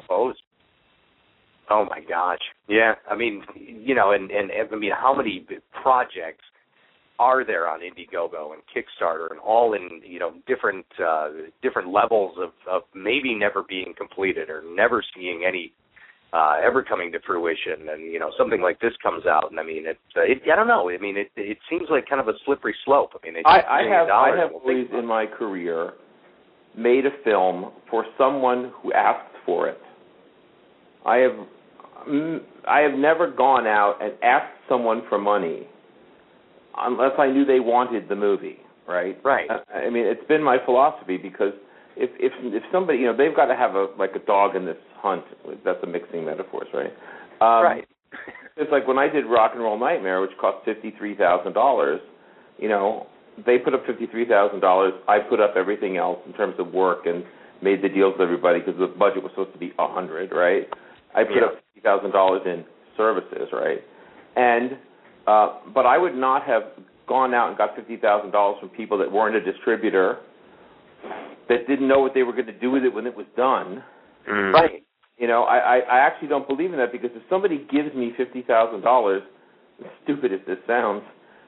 [SPEAKER 4] Oh my gosh. Yeah. I mean, you know, and and I mean, how many projects are there on Indiegogo and Kickstarter and all in you know different uh, different levels of of maybe never being completed or never seeing any uh, ever coming to fruition. And you know something like this comes out and I mean it, it I don't know. I mean it it seems like kind of a slippery slope. I mean it's
[SPEAKER 7] I, I have I have always in my career made a film for someone who asked for it. I have mm, I have never gone out and asked someone for money unless I knew they wanted the movie, right?
[SPEAKER 4] Right.
[SPEAKER 7] I I mean, it's been my philosophy because if if if somebody, you know, they've got to have a like a dog in this hunt. That's a mixing metaphors, right? Um,
[SPEAKER 4] right <laughs>
[SPEAKER 7] it's like when I did Rock and Roll Nightmare, which cost fifty three thousand dollars. You know, they put up fifty three thousand dollars. I put up everything else in terms of work and made the deals with everybody because the budget was supposed to be a hundred, right? I put
[SPEAKER 4] Yeah.
[SPEAKER 7] up fifty thousand dollars in services, right? And uh, but I would not have gone out and got fifty thousand dollars from people that weren't a distributor, that didn't know what they were going to do with it when it was done.
[SPEAKER 5] Mm.
[SPEAKER 4] right
[SPEAKER 7] You know, I, I, I actually don't believe in that because if somebody gives me fifty thousand dollars, stupid as this sounds,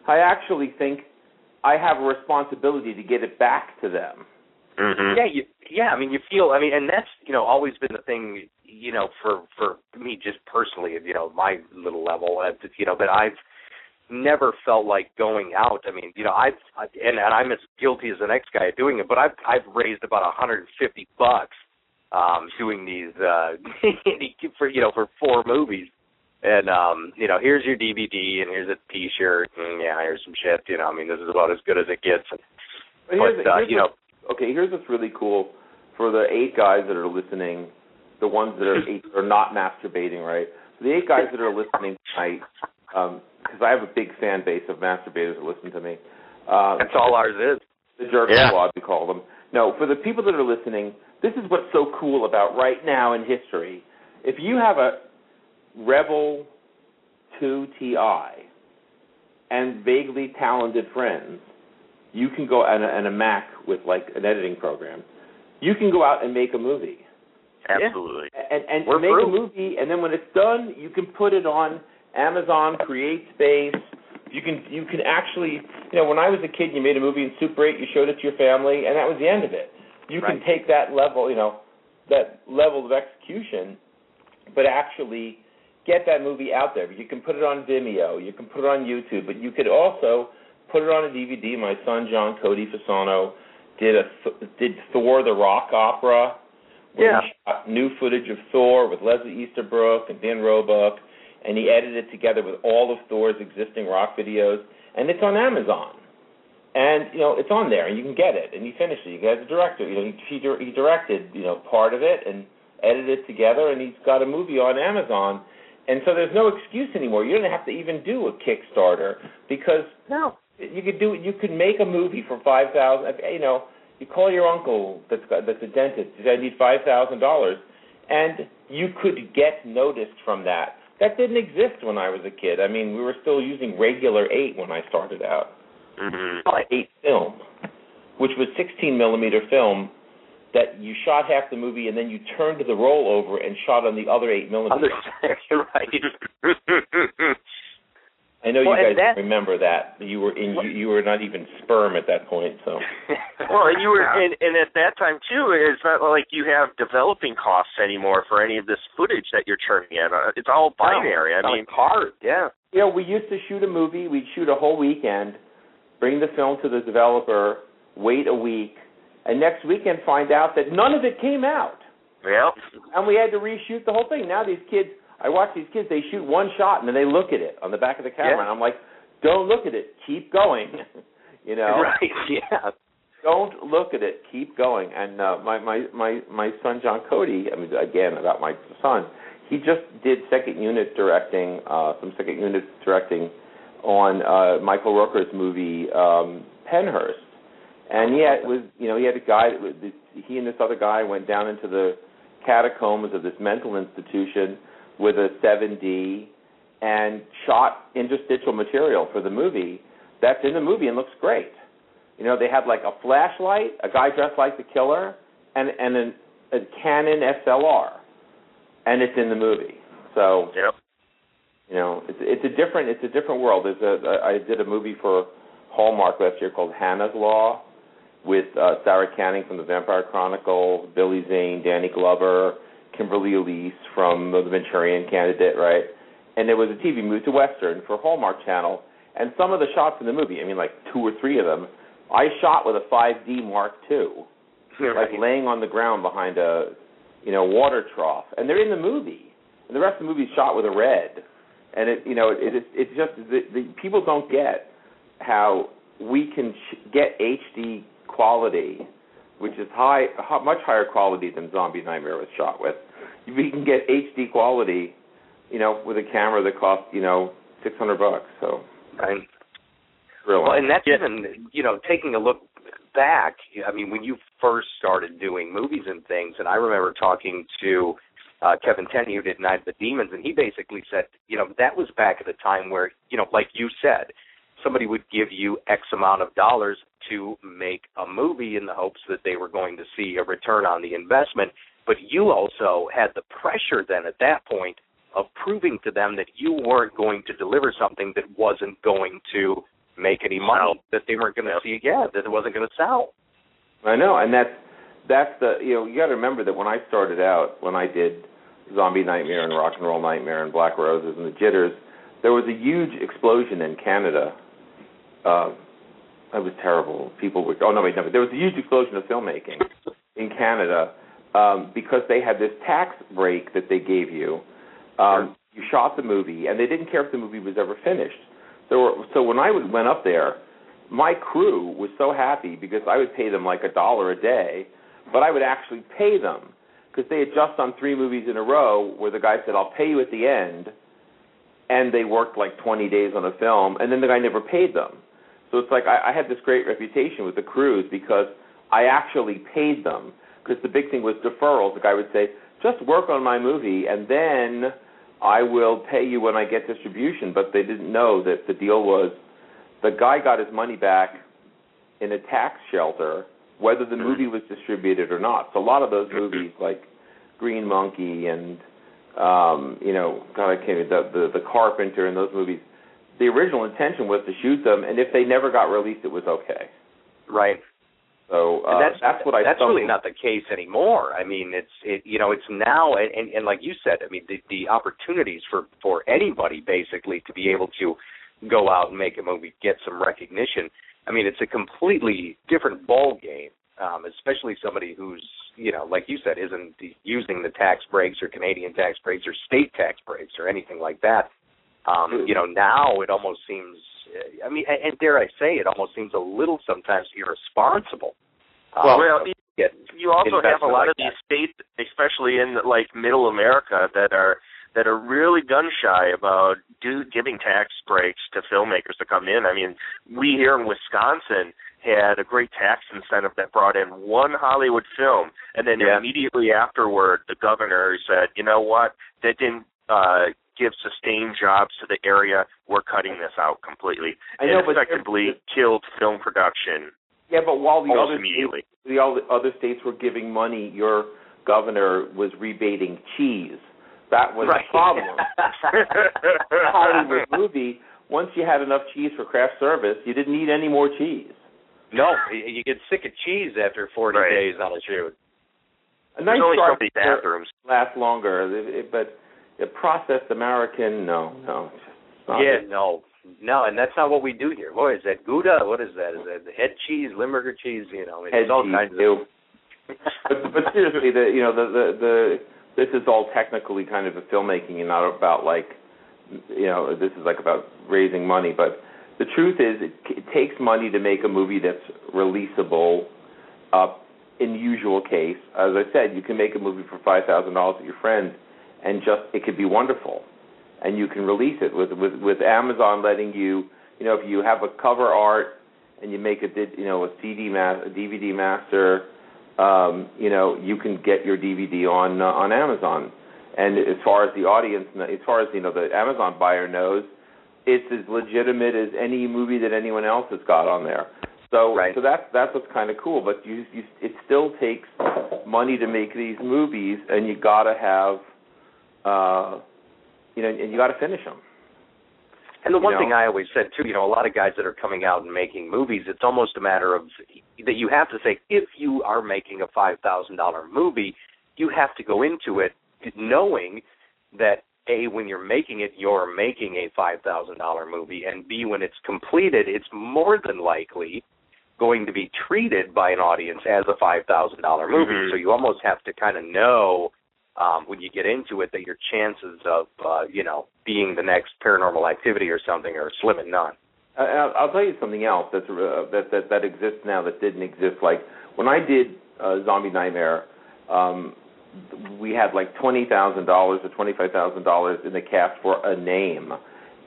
[SPEAKER 7] I actually think I have a responsibility to get it back to them.
[SPEAKER 5] Mhm.
[SPEAKER 4] Yeah, you yeah, I mean, you feel. I mean, and that's you know always been the thing. You know, for for me, just personally, you know, my little level, uh, you know, but I've never felt like going out. I mean, you know, I've I, and, and I'm as guilty as the next guy doing it, but I've I've raised about 150 bucks um doing these uh <laughs> for you know for four movies and um you know here's your dvd and here's a t-shirt and yeah here's some shit you know i mean this is about as good as it gets
[SPEAKER 7] But
[SPEAKER 4] but uh,
[SPEAKER 7] here's
[SPEAKER 4] you know
[SPEAKER 7] okay, here's what's really cool for the eight guys that are listening, the ones that are <laughs> eight are not masturbating, right? For the eight guys that are listening tonight, because I have a big fan base of masturbators that listen to me. Uh,
[SPEAKER 4] that's all ours is
[SPEAKER 7] the jerk
[SPEAKER 4] Yeah.
[SPEAKER 7] squad we call them. No, for the people that are listening, this is what's so cool about right now in history. If you have a Rebel 2 Ti and vaguely talented friends, you can go and a, and a Mac with like an editing program. You can go out and make a movie.
[SPEAKER 5] Absolutely.
[SPEAKER 7] And and
[SPEAKER 4] We're
[SPEAKER 7] make
[SPEAKER 4] through.
[SPEAKER 7] a movie, and then when it's done, you can put it on Amazon Create Space. You can you can actually you know when I was a kid, you made a movie in Super 8, you showed it to your family, and that was the end of it. You can take that level, you know, that level of execution, but actually get that movie out there. You can put it on Vimeo, you can put it on YouTube, but you could also put it on a DVD. My son John Cody Fasano did a did Thor the Rock opera. where
[SPEAKER 4] Yeah.
[SPEAKER 7] he shot new footage of Thor with Leslie Easterbrook and Dan Roebuck, and he edited it together with all of Thor's existing rock videos, and it's on Amazon. And you know it's on there, and you can get it, and he finished it. You guys, the director, you know, he, he he directed you know part of it and edited it together, and he's got a movie on Amazon. And so there's no excuse anymore. You don't have to even do a Kickstarter because
[SPEAKER 4] no
[SPEAKER 7] you could do you could make a movie for five thousand. You know, you call your uncle that's got, that's a dentist. You say I need five thousand dollars, and you could get noticed from that. That didn't exist when I was a kid. I mean, we were still using regular eight when I started out.
[SPEAKER 5] Mm-hmm.
[SPEAKER 7] Eight film, which was 16 millimeter film that you shot half the movie and then you turned the roll over and shot on the other eight millimeter. <laughs>
[SPEAKER 4] right <laughs>
[SPEAKER 7] I know
[SPEAKER 4] Well,
[SPEAKER 7] you guys
[SPEAKER 4] that-
[SPEAKER 7] remember that. You were in. You, you were not even sperm at that point. So <laughs>
[SPEAKER 5] well, and you were, and, and at that time too, it's not like you have developing costs anymore for any of this footage that you're churning in. Uh, It's all binary. I mean,
[SPEAKER 4] hard. Yeah.
[SPEAKER 7] you know, we used to shoot a movie. We'd shoot a whole weekend, bring the film to the developer, wait a week, and next weekend find out that none of it came out,
[SPEAKER 5] yeah.
[SPEAKER 7] and we had to reshoot the whole thing. Now these kids, I watch these kids. They shoot one shot and then they look at it on the back of the camera,
[SPEAKER 4] Yeah.
[SPEAKER 7] and I'm like, don't look at it. Keep going. <laughs> you know.
[SPEAKER 4] Right. Yeah.
[SPEAKER 7] don't look at it. Keep going. And uh, my my my my son John Cody. I mean, again about my son. He just did second unit directing, uh, some second unit directing on uh, Michael Rooker's movie um, Pennhurst. And had was you know he had a guy that was, he and this other guy went down into the catacombs of this mental institution with a 7D and shot interstitial material for the movie that's in the movie and looks great. You know, they had like a flashlight, a guy dressed like the killer, and and an, a Canon SLR, and it's in the movie. So
[SPEAKER 5] Yep.
[SPEAKER 7] you know, it's it's a different it's a different world. There's a, a I did a movie for Hallmark last year called Hannah's Law, with uh, Sara Canning from the Vampire Chronicles, Billy Zane, Danny Glover, Kimberly Elise from the Manchurian Candidate, right? And it was a TV movie, it's a western for Hallmark Channel. And some of the shots in the movie, I mean, like two or three of them, I shot with a 5D Mark II, like laying on the ground behind a, you know, water trough, and they're in the movie. And the rest of the movie is shot with a red, and it, you know, it, it it's just the, the people don't get how we can sh- get HD quality, which is high, much higher quality than Zombie Nightmare was shot with. We can get HD quality, you know, with a camera that costs, you know, six hundred bucks. So
[SPEAKER 4] Right.
[SPEAKER 7] thrilling.
[SPEAKER 4] Well, and that's even you know taking a look back. I mean, when you first started doing movies and things, and I remember talking to uh, Kevin Tenney who did Night of the Demons, and he basically said, you know, that was back at the time where you know, like you said, somebody would give you X amount of dollars to make a movie in the hopes that they were going to see a return on the investment. But you also had the pressure then at that point of proving to them that you weren't going to deliver something that wasn't going to make any money, that they weren't going to see, yeah, that it wasn't going to sell.
[SPEAKER 7] I know, and that's that's the you know you got to remember that when I started out, when I did Zombie Nightmare and Rock and Roll Nightmare and Black Roses and the Jitters, there was a huge explosion in Canada. Uh, it was terrible. People were oh no wait no, but there was a huge explosion of filmmaking in Canada um, because they had this tax break that they gave you. Um, you shot the movie, and they didn't care if the movie was ever finished. So, so when I would, went up there, my crew was so happy because I would pay them like a dollar a day, but I would actually pay them because they had just done three movies in a row where the guy said, "I'll pay you at the end," and they worked like 20 days on a film, and then the guy never paid them. So it's like I, I had this great reputation with the crews because I actually paid them. Because the big thing was deferrals. The guy would say, "Just work on my movie, and then I will pay you when I get distribution." But they didn't know that the deal was the guy got his money back in a tax shelter, whether the movie was distributed or not. So a lot of those movies, like Green Monkey and um, you know, God, I can't the, the the Carpenter and those movies. The original intention was to shoot them, and if they never got released, it was okay.
[SPEAKER 4] Right.
[SPEAKER 7] So uh,
[SPEAKER 4] that's
[SPEAKER 7] that's what I.
[SPEAKER 4] that's really not the case anymore. I mean, it's it you know it's now and, and and like you said, I mean the the opportunities for for anybody basically to be able to go out and make a movie, get some recognition. I mean, it's a completely different ball game, um, especially somebody who's you know like you said isn't using the tax breaks or Canadian tax breaks or state tax breaks or anything like that. Um, you know, now it almost seems. I mean, and, dare I say, it almost seems a little sometimes irresponsible. Um,
[SPEAKER 5] Well, you- you also have a lot
[SPEAKER 4] like
[SPEAKER 5] of these states, especially in like Middle America, that are that are really gun shy about do giving tax breaks to filmmakers to come in. I mean, we here in Wisconsin had a great tax incentive that brought in one Hollywood film, and then
[SPEAKER 4] Yeah.
[SPEAKER 5] immediately afterward, the governor said, "You know what? That didn't." uh give sustained jobs to the area. We're cutting this out completely.
[SPEAKER 7] I know,
[SPEAKER 5] it
[SPEAKER 7] but-
[SPEAKER 5] effectively killed film production
[SPEAKER 7] Yeah, but while the other states, the other other states were giving money, your governor was rebating cheese. That was
[SPEAKER 4] Right.
[SPEAKER 7] the problem. <laughs> Hollywood movie. Once you had enough cheese for craft service, you didn't need any more cheese.
[SPEAKER 4] No, you you get sick of cheese after 40
[SPEAKER 5] Right.
[SPEAKER 4] days on a shoot.
[SPEAKER 7] A
[SPEAKER 5] There's
[SPEAKER 7] nice
[SPEAKER 5] only so
[SPEAKER 7] shark
[SPEAKER 5] many bathrooms.
[SPEAKER 7] lasts longer, It- it- but the processed American, no, no. it's
[SPEAKER 4] yeah,
[SPEAKER 7] it.
[SPEAKER 4] no, no, and that's not what we do here. What is that Gouda? What is that? Is that the head cheese, Limburger cheese? You know,
[SPEAKER 7] Head
[SPEAKER 4] all
[SPEAKER 7] cheese,
[SPEAKER 4] kinds of.
[SPEAKER 7] but, but seriously, the you know the, the the this is all technically kind of a filmmaking and not about like you know this is like about raising money. But the truth is, it, it takes money to make a movie that's releasable. Uh, in usual case, as I said, you can make a movie for five thousand dollars with your friend, and just it could be wonderful, and you can release it with with with Amazon letting you you know if you have a cover art and you make a you know a CD ma- a DVD master, um, you know you can get your DVD on uh, on Amazon. And as far as the audience, as far as you know, the Amazon buyer knows, it's as legitimate as any movie that anyone else has got on there. So,
[SPEAKER 4] Right.
[SPEAKER 7] so that's that's what's kind of cool. But you, you, it still takes money to make these movies, and you gotta have, uh, you know, and you gotta finish them.
[SPEAKER 4] And the
[SPEAKER 7] You
[SPEAKER 4] one
[SPEAKER 7] know?
[SPEAKER 4] thing I always said too, you know, a lot of guys that are coming out and making movies, it's almost a matter of that you have to say if you are making a five thousand dollar movie, you have to go into it knowing that a when you're making it, you're making a five thousand dollar movie, and b when it's completed, it's more than likely going to be treated by an audience as a five thousand dollar movie.
[SPEAKER 5] Mhm.
[SPEAKER 4] So you almost have to kind of know um, when you get into it that your chances of uh, you know being the next paranormal activity or something are slim and none.
[SPEAKER 7] I'll, I'll tell you something else that's uh, that that that exists now that didn't exist. Like when I did uh, Zombie Nightmare, um, we had like twenty thousand dollars or twenty five thousand dollars in the cast for a name,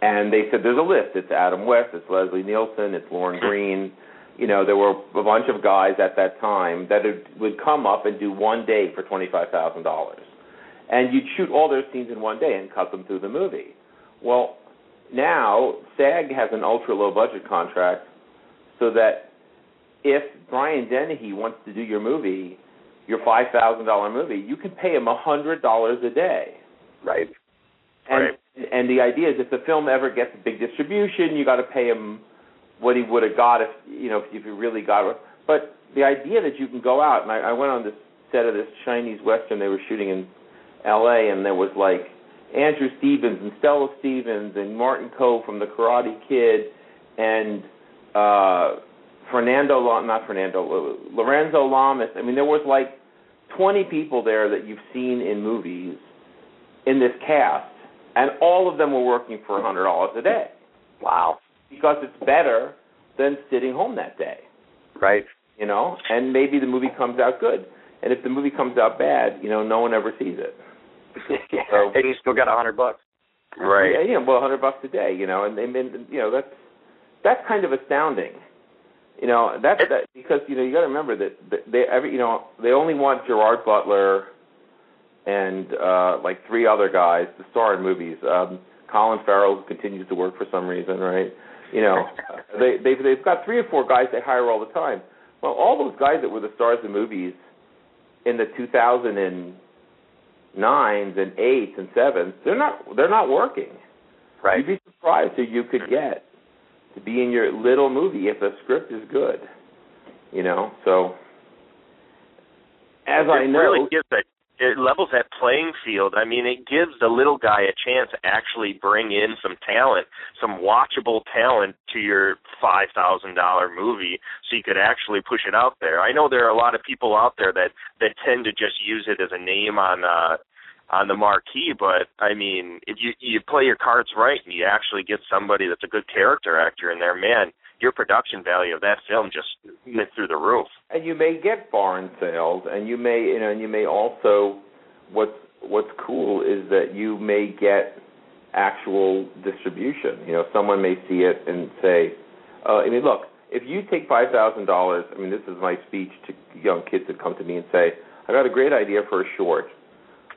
[SPEAKER 7] and they said there's a list. It's Adam West, it's Leslie Nielsen, it's Lorne Greene. You know, there were a bunch of guys at that time that would, would come up and do one day for twenty five thousand dollars, and you'd shoot all their scenes in one day and cut them through the movie. Well, now SAG has an ultra low budget contract, so that if Brian Dennehy wants to do your movie, your five thousand dollar movie, you can pay him a hundred dollars a day.
[SPEAKER 4] Right.
[SPEAKER 7] And and the idea is if the film ever gets a big distribution, you got to pay him what he would have got if you know if you really got it. but the idea that you can go out and I, I went on this set of this Chinese western they were shooting in L.A. and there was like Andrew Stevens and Stella Stevens and Martin Kove from The Karate Kid and uh Fernando not Fernando Lorenzo Lamas. I mean there was like 20 people there that you've seen in movies in this cast and all of them were working for $100 a day.
[SPEAKER 4] Wow.
[SPEAKER 7] Because it's better than sitting home that day.
[SPEAKER 4] Right.
[SPEAKER 7] You know, and maybe the movie comes out good. And if the movie comes out bad, you know, no one ever sees it. <laughs>
[SPEAKER 4] yeah. So, and you still got a hundred bucks.
[SPEAKER 7] Right. Yeah, yeah, well, a hundred bucks a day, you know, and they, and, you know, that's that's kind of astounding. You know, that's that because you know you got to remember that they every you know they only want Gerard Butler and uh like three other guys to star in movies. Um Colin Farrell continues to work for some reason, right? You know, <laughs> they they've they've got three or four guys they hire all the time. Well, all those guys that were the stars of movies in the 2000 and 8s and 7s, they're not they're not working.
[SPEAKER 4] Right.
[SPEAKER 7] You'd be surprised who you could get to be in your little movie if the script is good. You know, so as
[SPEAKER 5] it
[SPEAKER 7] I know,
[SPEAKER 5] really gives that it levels that playing field. I mean, it gives the little guy a chance to actually bring in some talent, some watchable talent to your five thousand dollar movie, so you could actually push it out there. I know there are a lot of people out there that that tend to just use it as a name on uh on the marquee, but I mean, if you you play your cards right and you actually get somebody that's a good character actor in there, man, your production value of that film just went through the roof.
[SPEAKER 7] And you may get foreign sales, and you may you know, and you may also what's what's cool is that you may get actual distribution. You know, someone may see it and say, uh, I mean, look, if you take five thousand dollars, I mean, this is my speech to young kids that come to me and say, I got a great idea for a short.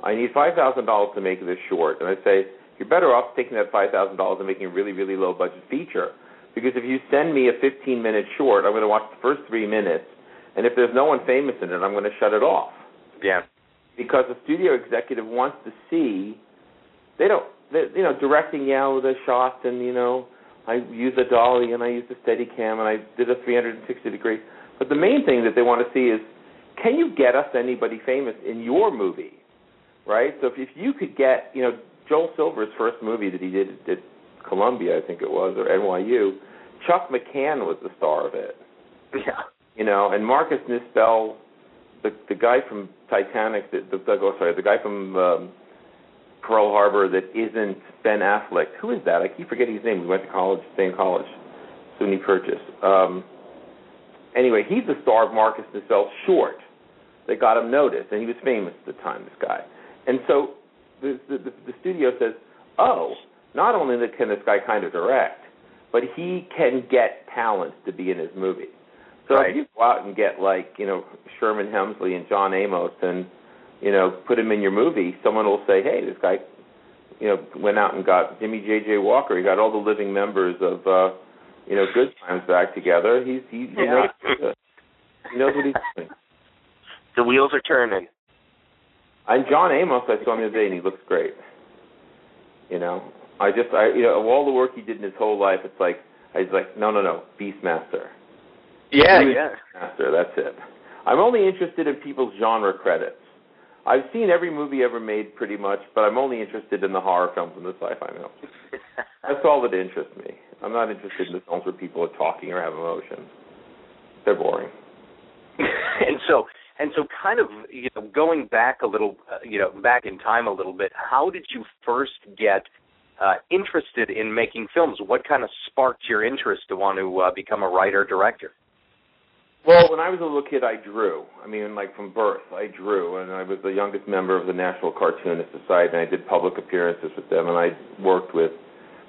[SPEAKER 7] I need five thousand dollars to make this short, and I say, you're better off taking that five thousand dollars and making a really, really low budget feature. Because if you send me a 15 minute short, I'm going to watch the first three minutes, and if there's no one famous in it, I'm going to shut it off.
[SPEAKER 4] Yeah.
[SPEAKER 7] Because the studio executive wants to see, they don't, they, you know, directing yeah with the shots and you know, I use a dolly and I use a steady cam and I did a 360 degree. But the main thing that they want to see is, can you get us anybody famous in your movie? Right. So if, if you could get, you know, Joel Silver's first movie that he did Columbia, I think it was, or NYU, Chuck McCann was the star of it.
[SPEAKER 4] Yeah.
[SPEAKER 7] You know, and Marcus Nispel, the the guy from Titanic, the, the, the oh, sorry, the guy from um, Pearl Harbor that isn't Ben Affleck. Who is that? I keep forgetting his name. We went to college, same college, SUNY Purchase. Um, anyway, he's the star of Marcus Nispel's short. They got him noticed, and he was famous at the time. This guy, and so the the, the studio says, "Oh, not only can this guy kind of direct, but he can get talent to be in his movie." So
[SPEAKER 4] right.
[SPEAKER 7] if you go out and get like you know Sherman Hemsley and John Amos and you know put him in your movie, someone will say, "Hey, this guy." You know, went out and got Jimmy J. J. Walker. He got all the living members of, uh, you know, Good Times back together. He's he, he
[SPEAKER 4] Yeah.
[SPEAKER 7] knows he knows what he's doing. <laughs>
[SPEAKER 5] The wheels are turning.
[SPEAKER 7] And John Amos, I saw him the other day, and he looks great. You know, I just, I, you know, of all the work he did in his whole life, it's like, I was like, no, no, no, Beastmaster.
[SPEAKER 4] Yeah, yeah.
[SPEAKER 7] Beastmaster, that's it. I'm only interested in people's genre credits. I've seen every movie ever made, pretty much, but I'm only interested in the horror films and the sci-fi films. That's all that interests me. I'm not interested in the films where people are talking or have emotions. They're boring. <laughs>
[SPEAKER 4] and so and so kind of you know going back a little uh, you know back in time a little bit how did you first get uh interested in making films what kind of sparked your interest to want to uh, become a writer director
[SPEAKER 7] Well, when I was a little kid, I drew. I mean, like from birth, I drew, and I was the youngest member of the National Cartoonist Society, and I did public appearances with them, and I worked with,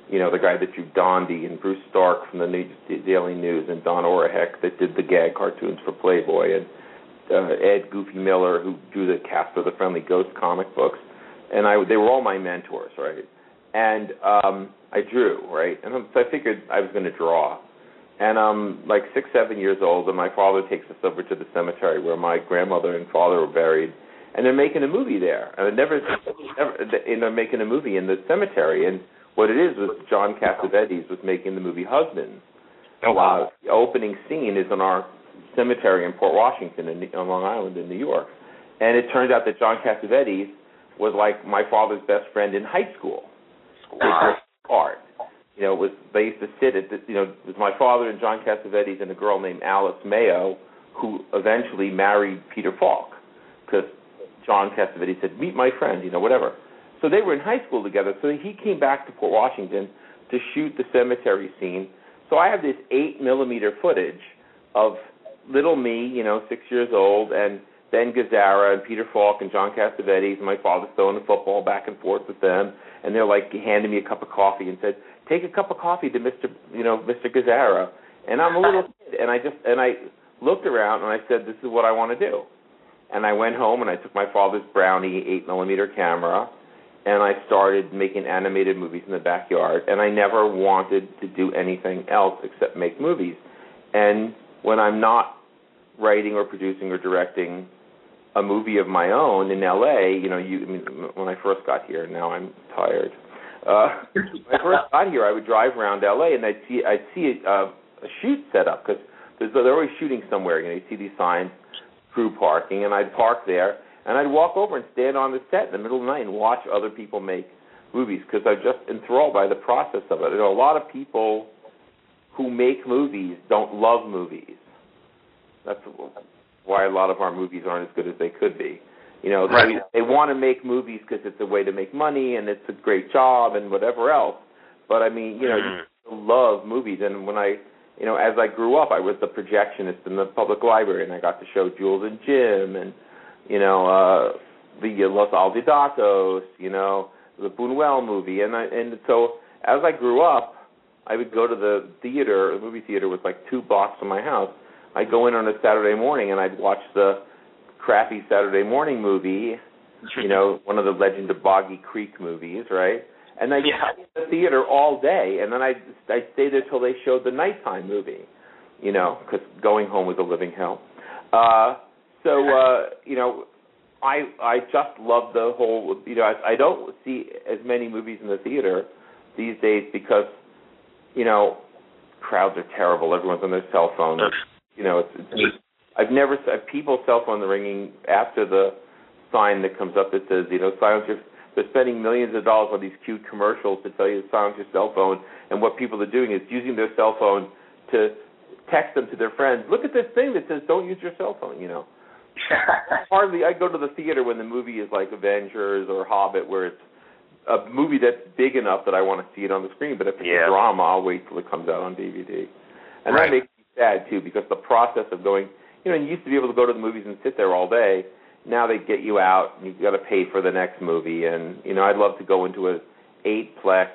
[SPEAKER 7] you know, the guy that drew Dondi and Bruce Stark from the New, Daily News, and Don Orehek that did the gag cartoons for Playboy, and uh, Ed Goofy Miller who drew the Casper the Friendly Ghost comic books, and I they were all my mentors, right? And um, I drew, right, and so I figured I was going to draw. And I'm like six, seven years old, and my father takes us over to the cemetery where my grandmother and father were buried, and they're making a movie there. And I never, never, and they're making a movie in the cemetery. And what it is was John Cassavetes was making the movie Husbands.
[SPEAKER 4] oh
[SPEAKER 7] Uh, the opening scene is in our cemetery in Port Washington in, on Long Island in New York. And it turns out that John Cassavetes was like my father's best friend in high school.
[SPEAKER 5] Wow.
[SPEAKER 7] Art. You know, it was they used to sit at the, you know, it was my father and John Cassavetes and a girl named Alyce Mayo who eventually married Peter Falk because John Cassavetes said, "Meet my friend," you know, whatever. So they were in high school together. So he came back to Port Washington to shoot the cemetery scene. So I have this eight millimeter footage of little me, you know, six years old, and Ben Gazzara and Peter Falk and John Cassavetes and my father throwing the football back and forth with them, and they're like handing me a cup of coffee and said, "Take a cup of coffee to Mr. You know Mr. Gazzara," and I'm a little <laughs> kid, and I just and I looked around and I said, "This is what I want to do," and I went home and I took my father's Brownie eight millimeter camera, and I started making animated movies in the backyard, and I never wanted to do anything else except make movies, and when I'm not writing or producing or directing a movie of my own in LA, you know, you I mean, when I first got here, now I'm tired. Uh, when I first got here, I would drive around LA and I'd see I'd see a, a shoot set up because they're always shooting somewhere. You know, you see these signs, crew parking, and I'd park there and I'd walk over and stand on the set in the middle of the night and watch other people make movies because I'm just enthralled by the process of it. You know, a lot of people who make movies don't love movies. That's why a lot of our movies aren't as good as they could be. You know,
[SPEAKER 5] Right.
[SPEAKER 7] they they want to make movies because it's a way to make money and it's a great job and whatever else. But I mean, you know,
[SPEAKER 5] Mhm.
[SPEAKER 7] you love movies. And when I, you know, as I grew up, I was the projectionist in the public library, and I got to show Jules and Jim, and you know, uh the Los Olvidados, you know, the Buñuel movie, and I and so as I grew up, I would go to the theater. The movie theater was like two blocks from my house. I'd go in on a Saturday morning and I'd watch the crappy Saturday morning movie, you know, <laughs> one of the Legend of Boggy Creek movies, right? And I'd
[SPEAKER 5] Yeah.
[SPEAKER 7] sit in the theater all day, and then I'd, I'd stay there till they showed the nighttime movie, you know, because going home was a living hell. Uh, so, uh, you know, I I just love the whole. You know, I, I don't see as many movies in the theater these days because, you know, crowds are terrible. Everyone's on their cell phone. You know, it's, it's I've never s- people's cell phone ringing after the sign that comes up that says, you know, silence your. They're spending millions of dollars on these cute commercials to tell you to silence your cell phone, and what people are doing is using their cell phone to text them to their friends. Look at this thing that says, "Don't use your cell phone." You know <laughs> hardly I go to the theater when the movie is like Avengers or Hobbit where it's a movie that's big enough that I want to see it on the screen. But if it's
[SPEAKER 5] Yeah.
[SPEAKER 7] a drama, I'll wait till it comes out on DVD. And
[SPEAKER 5] Right.
[SPEAKER 7] that makes sad too because the process of going you know, you used to be able to go to the movies and sit there all day. Now they get you out and you've got to pay for the next movie and you know, I'd love to go into a eight plex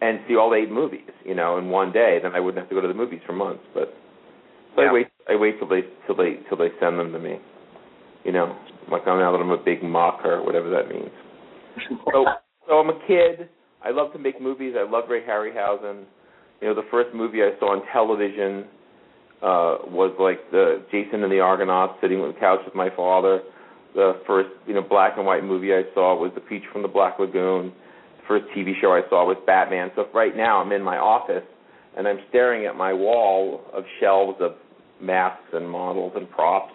[SPEAKER 7] and see all eight movies, you know, in one day. Then I wouldn't have to go to the movies for months. But so
[SPEAKER 5] Yeah.
[SPEAKER 7] I wait I wait till they till they till they send them to me. You know, like I'm now that I'm a big mocker, whatever that means. So <laughs> so I'm a kid. I love to make movies. I love Ray Harryhausen. You know, the first movie I saw on television uh was like the Jason and the Argonauts sitting on the couch with my father. The first, you know, black and white movie I saw was The Creature from the Black Lagoon. The first TV show I saw was Batman. So right now I'm in my office and I'm staring at my wall of shelves of masks and models and props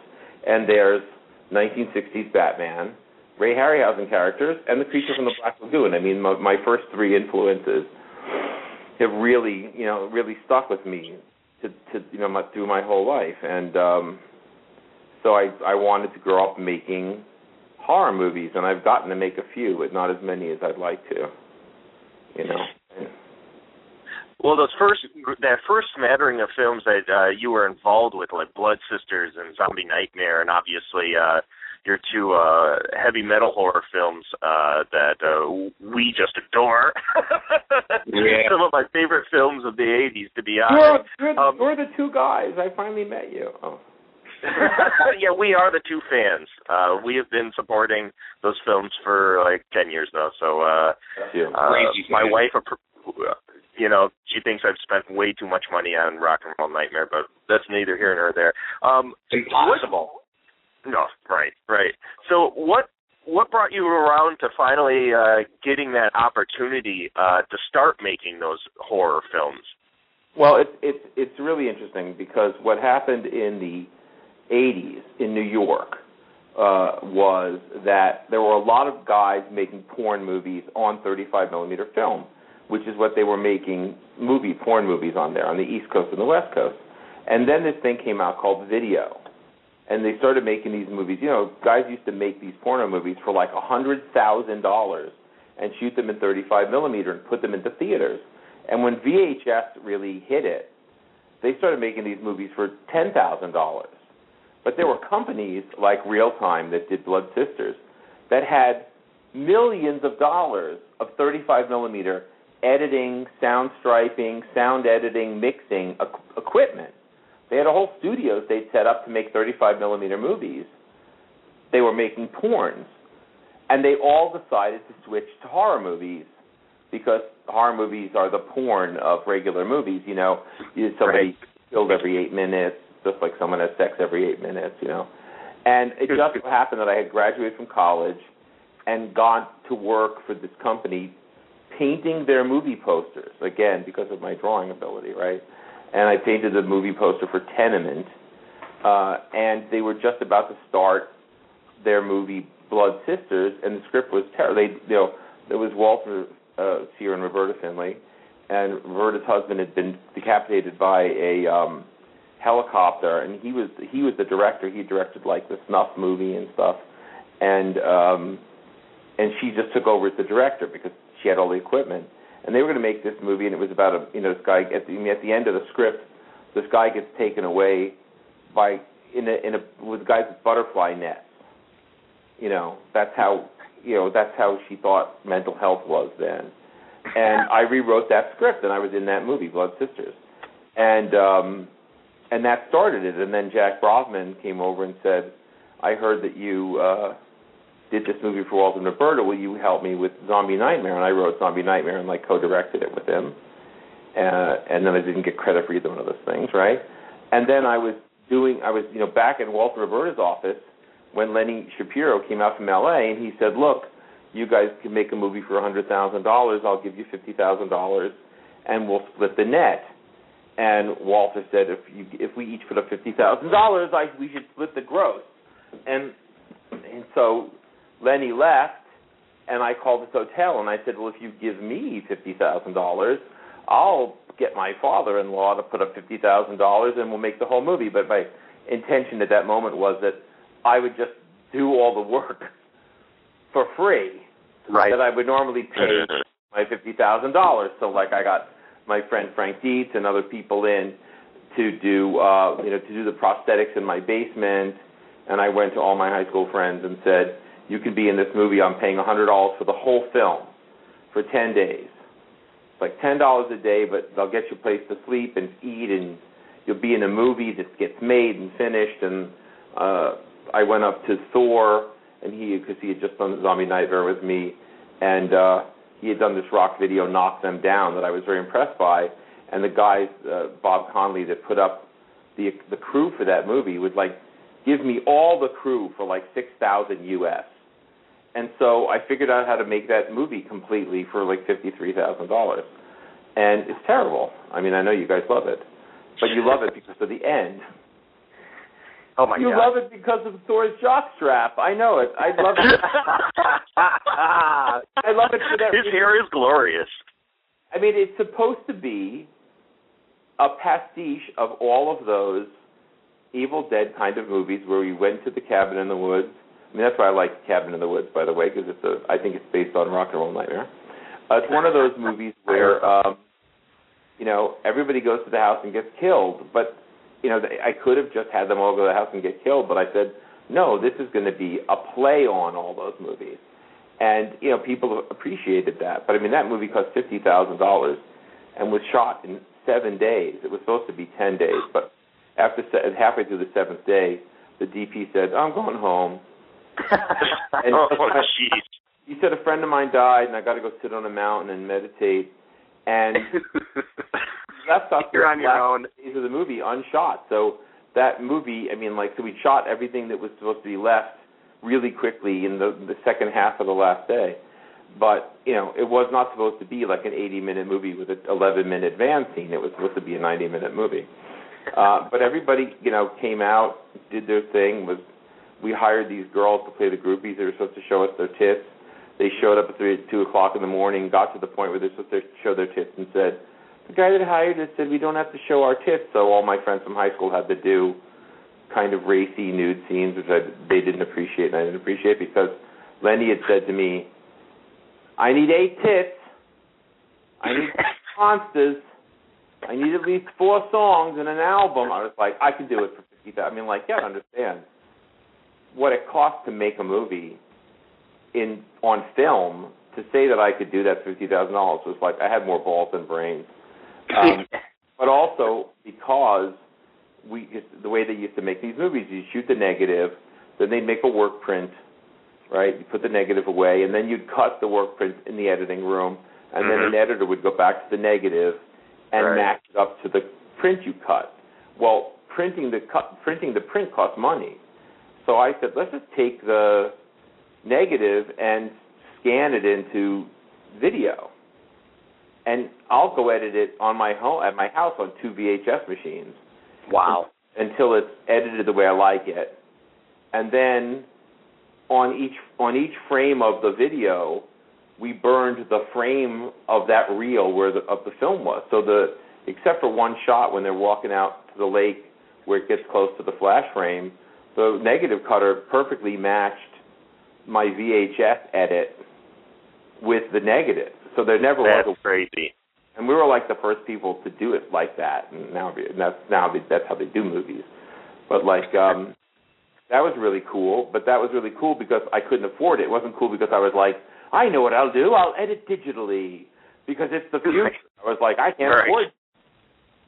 [SPEAKER 7] and there's 1960s Batman, Ray Harryhausen characters, and The Creature from the Black Lagoon. I mean, my, my first three influences have really, you know, really stuck with me to, to you know, my, through my whole life. And um, so I, I wanted to grow up making horror movies, and I've gotten to make a few, but not as many as I'd like to. You know.
[SPEAKER 5] Well, those first that first smattering of films that uh, you were involved with, like Blood Sisters and Zombie Nightmare, and obviously uh, your two uh, heavy metal horror films uh, that uh, we just adore. <laughs>
[SPEAKER 4] Yeah.
[SPEAKER 5] Some of my favorite films of the '80s, to be
[SPEAKER 7] You're,
[SPEAKER 5] honest.
[SPEAKER 7] you're,
[SPEAKER 5] Um,
[SPEAKER 7] you're the two guys. I finally met you. Oh. <laughs>
[SPEAKER 5] yeah, we are the two fans. Uh, we have been supporting those films for like ten years now. So uh,
[SPEAKER 7] That's
[SPEAKER 5] uh, my wife, appro- you know, she thinks I've spent way too much money on Rock and Roll Nightmare, but that's neither here nor there. Um,
[SPEAKER 4] Impossible.
[SPEAKER 5] No, right, right. So what what brought you around to finally uh, getting that opportunity uh, to start making those horror films?
[SPEAKER 7] Well, it's it's it's really interesting because what happened in the 80s in New York uh, was that there were a lot of guys making porn movies on 35 millimeter film, which is what they were making movie porn movies on there on the East Coast and the West Coast. And then this thing came out called video, and they started making these movies. You know, guys used to make these porno movies for like a hundred thousand dollars and shoot them in 35 millimeter and put them into theaters. And when VHS really hit it, they started making these movies for ten thousand dollars. But there were companies like Real Time that did Blood Sisters that had millions of dollars of 35 millimeter editing, sound striping, sound editing, mixing equipment. They had a whole studios they'd set up to make 35 millimeter movies. They were making porns, and they all decided to switch to horror movies because horror movies are the porn of regular movies. You know, somebody right. killed every eight minutes, just like someone has sex every eight minutes. You know, and it just so happened that I had graduated from college and gone to work for this company painting their movie posters again because of my drawing ability, right? And I painted the movie poster for Tenement, uh, and they were just about to start their movie Blood Sisters, and the script was terrible. They, you know, there was Walter uh, Sear and Roberta Findlay, and Roberta's husband had been decapitated by a um, helicopter, and he was he was the director. He directed like the snuff movie and stuff, and um, and she just took over as the director because she had all the equipment. And they were going to make this movie, and it was about a you know this guy at the at the end of the script, this guy gets taken away by in a in a with guys with butterfly nets. You know that's how you know that's how she thought mental health was then. And I rewrote that script, and I was in that movie, Blood Sisters, and um, and that started it. And then Jack Bravman came over and said, "I heard that you uh, did this movie for Walter and Roberta. Will you help me with Zombie Nightmare?" And I wrote Zombie Nightmare and like co-directed it with him. Uh, and then I didn't get credit for either one of those things, right? And then I was doing, I was you know back in Walter Roberta's office when Lenny Shapiro came out from L.A. and he said, "Look, you guys can make a movie for a hundred thousand dollars. I'll give you fifty thousand dollars, and we'll split the net." And Walter said, "If you if we each put up fifty thousand dollars, I we should split the gross." And and so Lenny left, and I called this hotel and I said, "Well, if you give me fifty thousand dollars, I'll get my father-in-law to put up fifty thousand dollars, and we'll make the whole movie." But my intention at that moment was that I would just do all the work <laughs> for free
[SPEAKER 5] right.
[SPEAKER 7] that I would normally pay <clears throat> my fifty thousand dollars. So, like, I got my friend Frank Dietz and other people in to do, uh, you know, to do the prosthetics in my basement. And I went to all my high school friends and said, "You can be in this movie. I'm paying a hundred dollars for the whole film for ten days. It's like ten dollars a day, but they'll get you a place to sleep and eat, and you'll be in a movie that gets made and finished." And uh, I went up to Thor, and he because he had just done the Zombie Nightmare with me, and uh, he had done this rock video, Knock Them Down, that I was very impressed by. And the guys, uh, Bob Conley, that put up the the crew for that movie would like give me all the crew for like six thousand US. And so I figured out how to make that movie completely for like fifty three thousand dollars. And it's terrible. I mean, I know you guys love it, but you love it because of the end.
[SPEAKER 5] Oh my
[SPEAKER 7] you
[SPEAKER 5] god!
[SPEAKER 7] You love it because of Thor's jockstrap. I know it. I love it. <laughs> I love it for that.
[SPEAKER 5] His
[SPEAKER 7] reason.
[SPEAKER 5] hair is glorious.
[SPEAKER 7] I mean, it's supposed to be a pastiche of all of those Evil Dead kind of movies where we went to the cabin in the woods. I mean, that's why I like Cabin in the Woods, by the way, because it's a. I think it's based on Rock and Roll Nightmare. Uh, it's one of those movies where, um, you know, everybody goes to the house and gets killed, but you know, I could have just had them all go to the house and get killed, but I said, no, this is going to be a play on all those movies. And, you know, people appreciated that. But, I mean, that movie cost $50,000 and was shot in seven days. It was supposed to be 10 days, but after halfway through the seventh day, the DP said, I'm going home.
[SPEAKER 5] And <laughs> oh, jeez.
[SPEAKER 7] He said, a friend of mine died, and I got to go sit on a mountain and meditate. And <laughs> left us
[SPEAKER 5] You're on your own.
[SPEAKER 7] days of the movie unshot. So that movie, I mean, like, so we shot everything that was supposed to be left really quickly in the the second half of the last day. but you know, it was not supposed to be like an 80-minute movie with an 11-minute van scene. It was supposed to be a 90-minute movie. Uh, but everybody, you know, came out, did their thing. Was we hired these girls to play the groupies. They were supposed to show us their tits. They showed up at three, two o'clock in the morning, got to the point where they're supposed to show their tits, and said, "The guy that hired us said we don't have to show our tits." So all my friends from high school had to do kind of racy nude scenes, which I, they didn't appreciate, and I didn't appreciate because Lenny had said to me, "I need eight tits. I need <laughs> monsters. I need at least four songs and an album." I was like, "I can do it for fifty thousand. I mean, like, yeah, I understand what it costs to make a movie in on film. To say that I could do that for fifty thousand dollars was like I had more balls than brains. Um, <laughs> but also because we the way they used to make these movies, you shoot the negative, then they'd make a work print, right? You put the negative away, and then you'd cut the work print in the editing room, and
[SPEAKER 5] Mhm.
[SPEAKER 7] then an editor would go back to the negative and
[SPEAKER 5] Right.
[SPEAKER 7] match it up to the print you cut. Well, printing the cut, printing the print costs money, so I said, let's just take the negative and scan it into video, and I'll go edit it on my home at my house on two VHS machines
[SPEAKER 4] Wow.
[SPEAKER 7] until it's edited the way I like it, and then on each on each frame of the video, we burned the frame of that reel where the of the film was. So the except for one shot when they're walking out to the lake where it gets close to the flash frame, the negative cutter perfectly matched my VHS edit with the negative. So there never
[SPEAKER 5] That's
[SPEAKER 7] was a
[SPEAKER 5] crazy.
[SPEAKER 7] and we were like the first people to do it like that. And now and that's now they, that's how they do movies. But like um that was really cool. But that was really cool because I couldn't afford it. It wasn't cool because I was like, I know what I'll do. I'll edit digitally because it's the future. I was like, I can't
[SPEAKER 5] Right.
[SPEAKER 7] afford.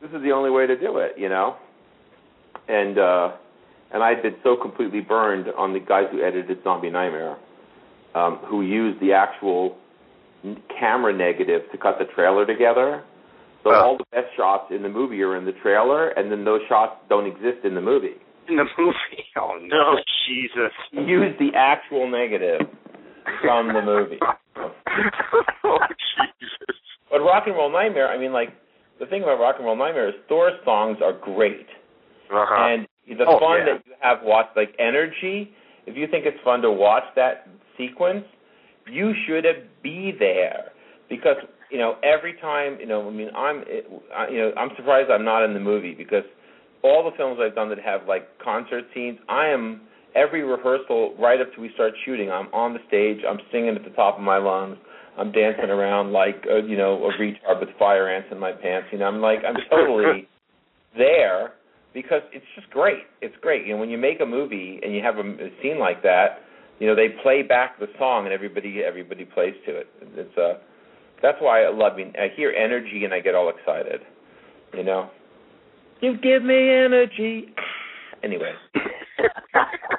[SPEAKER 7] This is the only way to do it, you know. And uh and I'd been so completely burned on the guys who edited Zombie Nightmare, um, who used the actual camera negative to cut the trailer together. So
[SPEAKER 5] Oh.
[SPEAKER 7] all the best shots in the movie are in the trailer, and then those shots don't exist in the movie.
[SPEAKER 4] In the movie. <laughs> Oh no.
[SPEAKER 5] Jesus.
[SPEAKER 7] He used the actual negative from the movie. <laughs>
[SPEAKER 5] oh Jesus.
[SPEAKER 7] But Rock and Roll Nightmare, I mean, like the thing about Rock and Roll Nightmare is Thor's songs are great,
[SPEAKER 5] Uh-huh.
[SPEAKER 7] and the
[SPEAKER 4] Oh,
[SPEAKER 7] fun
[SPEAKER 4] yeah.
[SPEAKER 7] that you have watched, like Energy. If you think it's fun to watch that sequence, you should be there because you know every time you know. I mean, I'm you know I'm surprised I'm not in the movie because all the films I've done that have like concert scenes, I am every rehearsal right up to we start shooting. I'm on the stage. I'm singing at the top of my lungs. I'm dancing around like a, you know a retard with fire ants in my pants. You know, I'm like I'm totally <laughs> there because it's just great. It's great. You know, when you make a movie and you have a, a scene like that, you know they play back the song and everybody everybody plays to it. It's uh that's why I love. I mean, I hear energy and I get all excited. You know, you give me energy. Anyway, <laughs>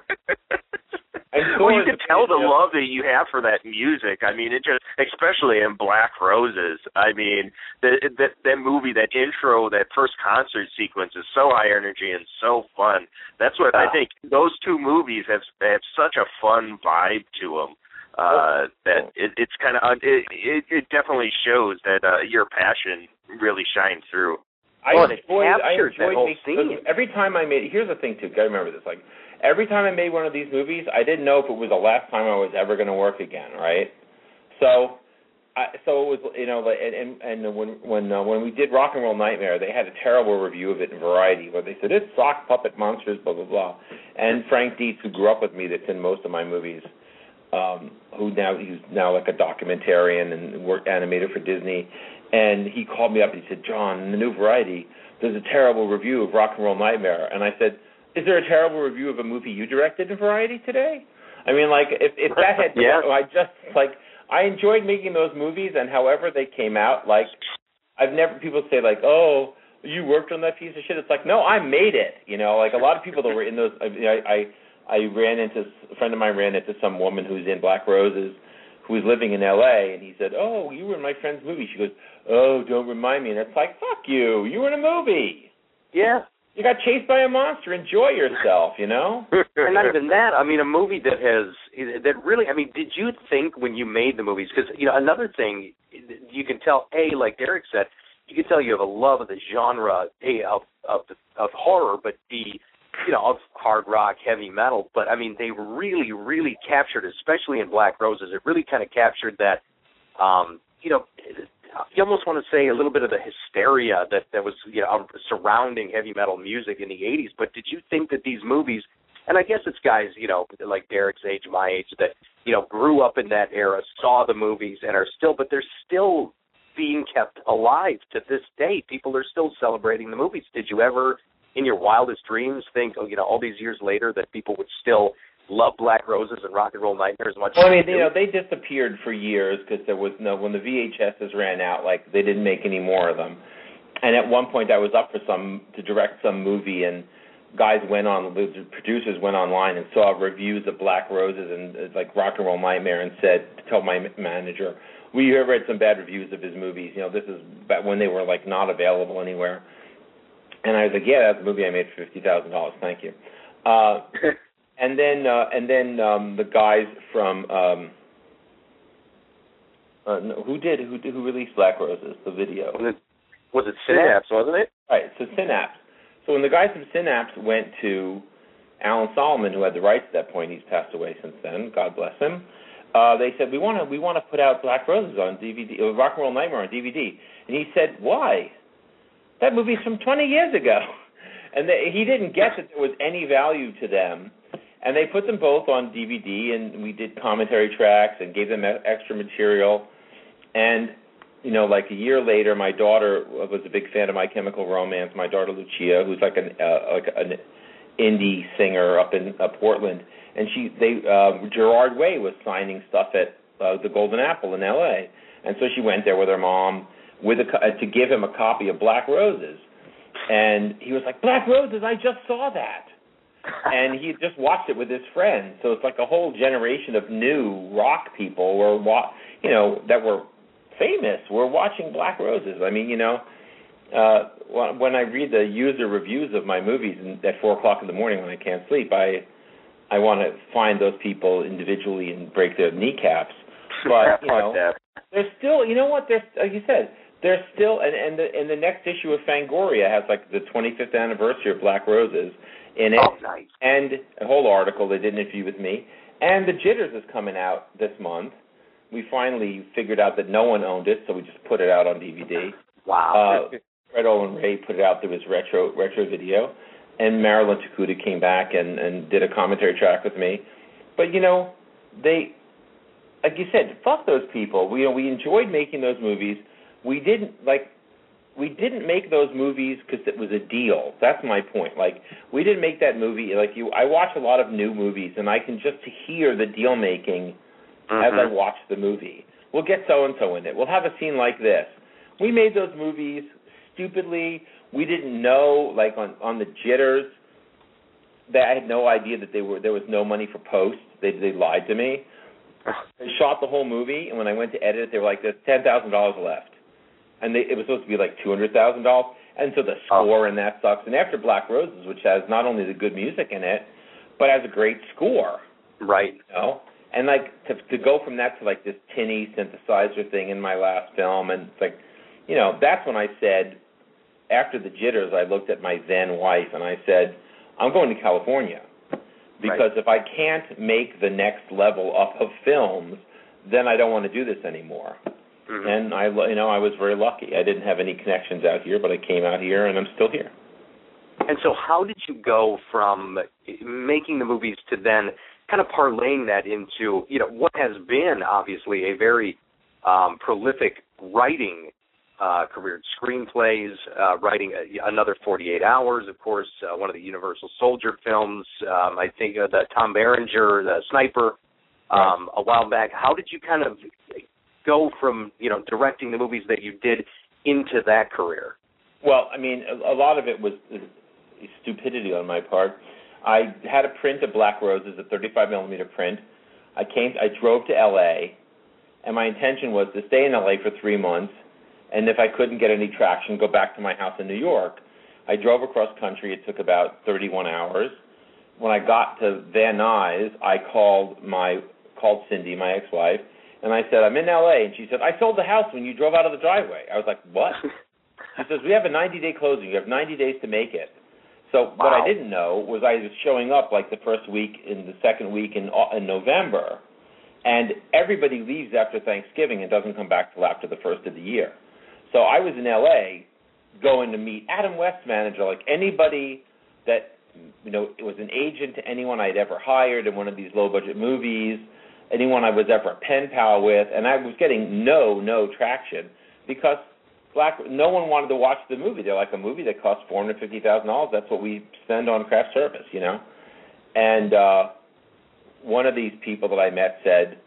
[SPEAKER 5] well, you can tell the love that you have for that music. I mean, it just, especially in Black Roses. I mean, that that that movie, that intro, that first concert sequence is so high energy and so fun. That's what I
[SPEAKER 7] Ah.
[SPEAKER 5] think. Those two movies have have such a fun vibe to them. Uh, that it, it's kind of it, it it definitely shows that uh, your passion really shines through.
[SPEAKER 7] I
[SPEAKER 4] Well, it
[SPEAKER 7] enjoyed, I
[SPEAKER 4] captures that
[SPEAKER 7] enjoyed
[SPEAKER 4] whole
[SPEAKER 7] making-
[SPEAKER 4] scene.
[SPEAKER 7] Every time I made here's the thing too, gotta remember this. Like every time I made one of these movies, I didn't know if it was the last time I was ever gonna work again, right? So I so it was you know and and, and when when uh, when we did Rock and Roll Nightmare, they had a terrible review of it in Variety where they said it's sock puppet monsters, blah blah blah. And Frank Dietz, who grew up with me, that's in most of my movies, um, who now he's now like a documentarian and worked animator for Disney, and he called me up and he said, John, in the new Variety, there's a terrible review of Rock and Roll Nightmare, and I said, Is there a terrible review of a movie you directed in Variety today? I mean, like if if that had <laughs>
[SPEAKER 5] Yeah.
[SPEAKER 7] Oh, I just like I enjoyed making those movies, and however they came out, like I've never people say like, oh. You worked on that piece of shit. It's like, no, I made it. You know, like a lot of people that were in those. I, I I ran into a friend of mine ran into some woman who's in Black Roses, who was living in L.A. and he said, "Oh, you were in my friend's movie." She goes, "Oh, don't remind me." And it's like, "Fuck you! You were in a movie."
[SPEAKER 4] Yeah.
[SPEAKER 7] You got chased by a monster. Enjoy yourself, you know. <laughs>
[SPEAKER 4] and not even that. I mean, a movie that has that really. I mean, did you think when you made the movies? Because you know, another thing you can tell. A, like Derek said, you can tell you have a love of the genre. A of of of horror, but B, you know, of hard rock, heavy metal. But I mean, they really, really captured, especially in Black Roses. It really kind of captured that. Um, you know, you almost want to say a little bit of the hysteria that that was you know surrounding heavy metal music in the 80s. But did you think that these movies, and I guess it's guys you know like Derek's age, my age, that you know grew up in that era, saw the movies, and are still, but they're still being kept alive to this day. People are still celebrating the movies. Did you ever, in your wildest dreams, think, oh, you know, all these years later, that people would still love Black Roses and Rock and Roll Nightmare as much.
[SPEAKER 7] Well, I mean,
[SPEAKER 4] they
[SPEAKER 7] you know, they disappeared for years because there was no when the VHSs ran out, like they didn't make any more of them. And at one point, I was up for some to direct some movie, and guys went on, the producers went online and saw reviews of Black Roses and uh, like Rock and Roll Nightmare, and said, told my manager, we have read some bad reviews of his movies. You know, this is back when they were like not available anywhere. And I was like, yeah, that's a movie I made for fifty thousand dollars. Thank you. Uh, <laughs> and then uh, and then um, the guys from um, uh, no, who did who who released Black Roses the video?
[SPEAKER 4] Was it, was it Synapse, wasn't it?
[SPEAKER 7] Right. So Synapse. So when the guys from Synapse went to Alan Solomon, who had the rights at that point, he's passed away since then. God bless him. Uh, they said we want to we want to put out Black Roses on DVD, uh, Rock and Roll Nightmare on DVD, and he said why? That movie's from 20 years ago, <laughs> and they, he didn't get that there was any value to them. And they put them both on DVD, and we did commentary tracks and gave them extra material. And you know, like a year later, my daughter was a big fan of My Chemical Romance. My daughter Lucia, who's like an uh, like an indie singer up in uh, Portland, and she they uh, Gerard Way was signing stuff at uh, the Golden Apple in L.A. And so she went there with her mom with a uh, to give him a copy of Black Roses, and he was like, "Black Roses, I just saw that." And he just watched it with his friends. So it's like a whole generation of new rock people were wa- you know that were famous were watching Black Roses. I mean, you know, uh when I read the user reviews of my movies and at four o'clock in the morning when I can't sleep, I I want to find those people individually and break their kneecaps. <laughs> But you know, there's still, you know what? There's like you said, there's still, and and the and the next issue of Fangoria has like the 25th anniversary of Black Roses in it,
[SPEAKER 4] Oh, nice.
[SPEAKER 7] and a whole article they did an interview with me. And the Jitters is coming out this month. We finally figured out that no one owned it, so we just put it out on DVD.
[SPEAKER 4] Wow.
[SPEAKER 7] Uh, Fred Olen Ray put it out through his retro retro video, and Marilyn Tokuda came back and and did a commentary track with me. But you know, they, like you said, fuck those people. We you know we enjoyed making those movies. We didn't like. We didn't make those movies because it was a deal. That's my point. Like we didn't make that movie. Like you, I watch a lot of new movies, and I can just hear the deal making as I
[SPEAKER 4] Mhm.
[SPEAKER 7] watch the movie. We'll get so and so in it. We'll have a scene like this. We made those movies stupidly. We didn't know, like on on the jitters, that I had no idea that they were there was no money for post. They they lied to me. They shot the whole movie, and when I went to edit it, they were like, "There's ten thousand dollars left," and they, it was supposed to be like two hundred thousand dollars. And so the oh. score in that sucks. And after Black Roses, which has not only the good music in it, but has a great score
[SPEAKER 4] Right.
[SPEAKER 7] you know and like to to go from that to like this tinny synthesizer thing in my last film and it's like you know that's when i said after the jitters i looked at my then wife and i said i'm going to california because if i can't make the next level up of films then i don't want to do this anymore
[SPEAKER 4] Mhm.
[SPEAKER 7] and i you know i was very lucky i didn't have any connections out here but i came out here and i'm still here
[SPEAKER 4] And so, how did you go from making the movies to then kind of parlaying that into, you know, what has been obviously a very um, prolific writing uh, career, screenplays, uh, writing uh, another 48 Hours, of course, uh, one of the Universal Soldier films. Um, I think uh, the Tom Berenger, the Sniper, um, a while back. How did you kind of go from, you know, directing the movies that you did into that career?
[SPEAKER 7] Well, I mean, a, a lot of it was uh, stupidity on my part. I had a print of Black Roses, a 35 millimeter print. I came, I drove to L.A., and my intention was to stay in L.A. for three months, and if I couldn't get any traction, go back to my house in New York. I drove across country. It took about 31 hours. When I got to Van Nuys, I called my called Cindy, my ex-wife, and I said, "I'm in LA." And she said, "I sold the house when you drove out of the driveway." I was like, "What?" <laughs> she says, "We have a 90-day closing. You have 90 days to make it." So what I didn't know was I was showing up like the first week in the second week in in November, and everybody leaves after Thanksgiving and doesn't come back till after the first of the year. So I was in LA going to meet Adam West's manager, like anybody that you know it was an agent to anyone I'd ever hired in one of these low budget movies, anyone I was ever a pen pal with, and I was getting no no traction because black no one wanted to watch the movie. They're like a movie that costs four hundred fifty thousand dollars. That's what we spend on craft service, you know. And uh, one of these people that I met said,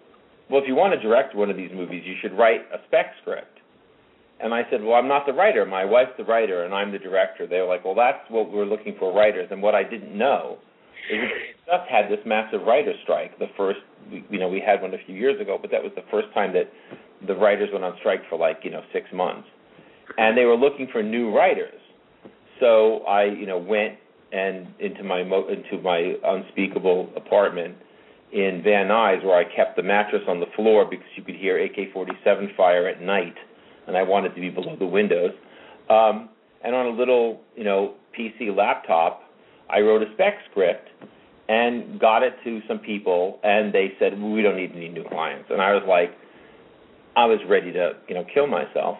[SPEAKER 7] "Well, if you want to direct one of these movies, you should write a spec script." And I said, "Well, I'm not the writer. My wife's the writer, and I'm the director." They were like, "Well, that's what we're looking for writers." And what I didn't know just had this massive writer strike. The first, you know, we had one a few years ago, but that was the first time that the writers went on strike for like you know six months and they were looking for new writers. So I, you know, went and into my mo- into my unspeakable apartment in Van Nuys where I kept the mattress on the floor because you could hear AK-47 fire at night, and I wanted to be below the windows. Um, and on a little, you know, PC laptop, I wrote a spec script and got it to some people, and they said we don't need any new clients. And I was like, I was ready to, you know, kill myself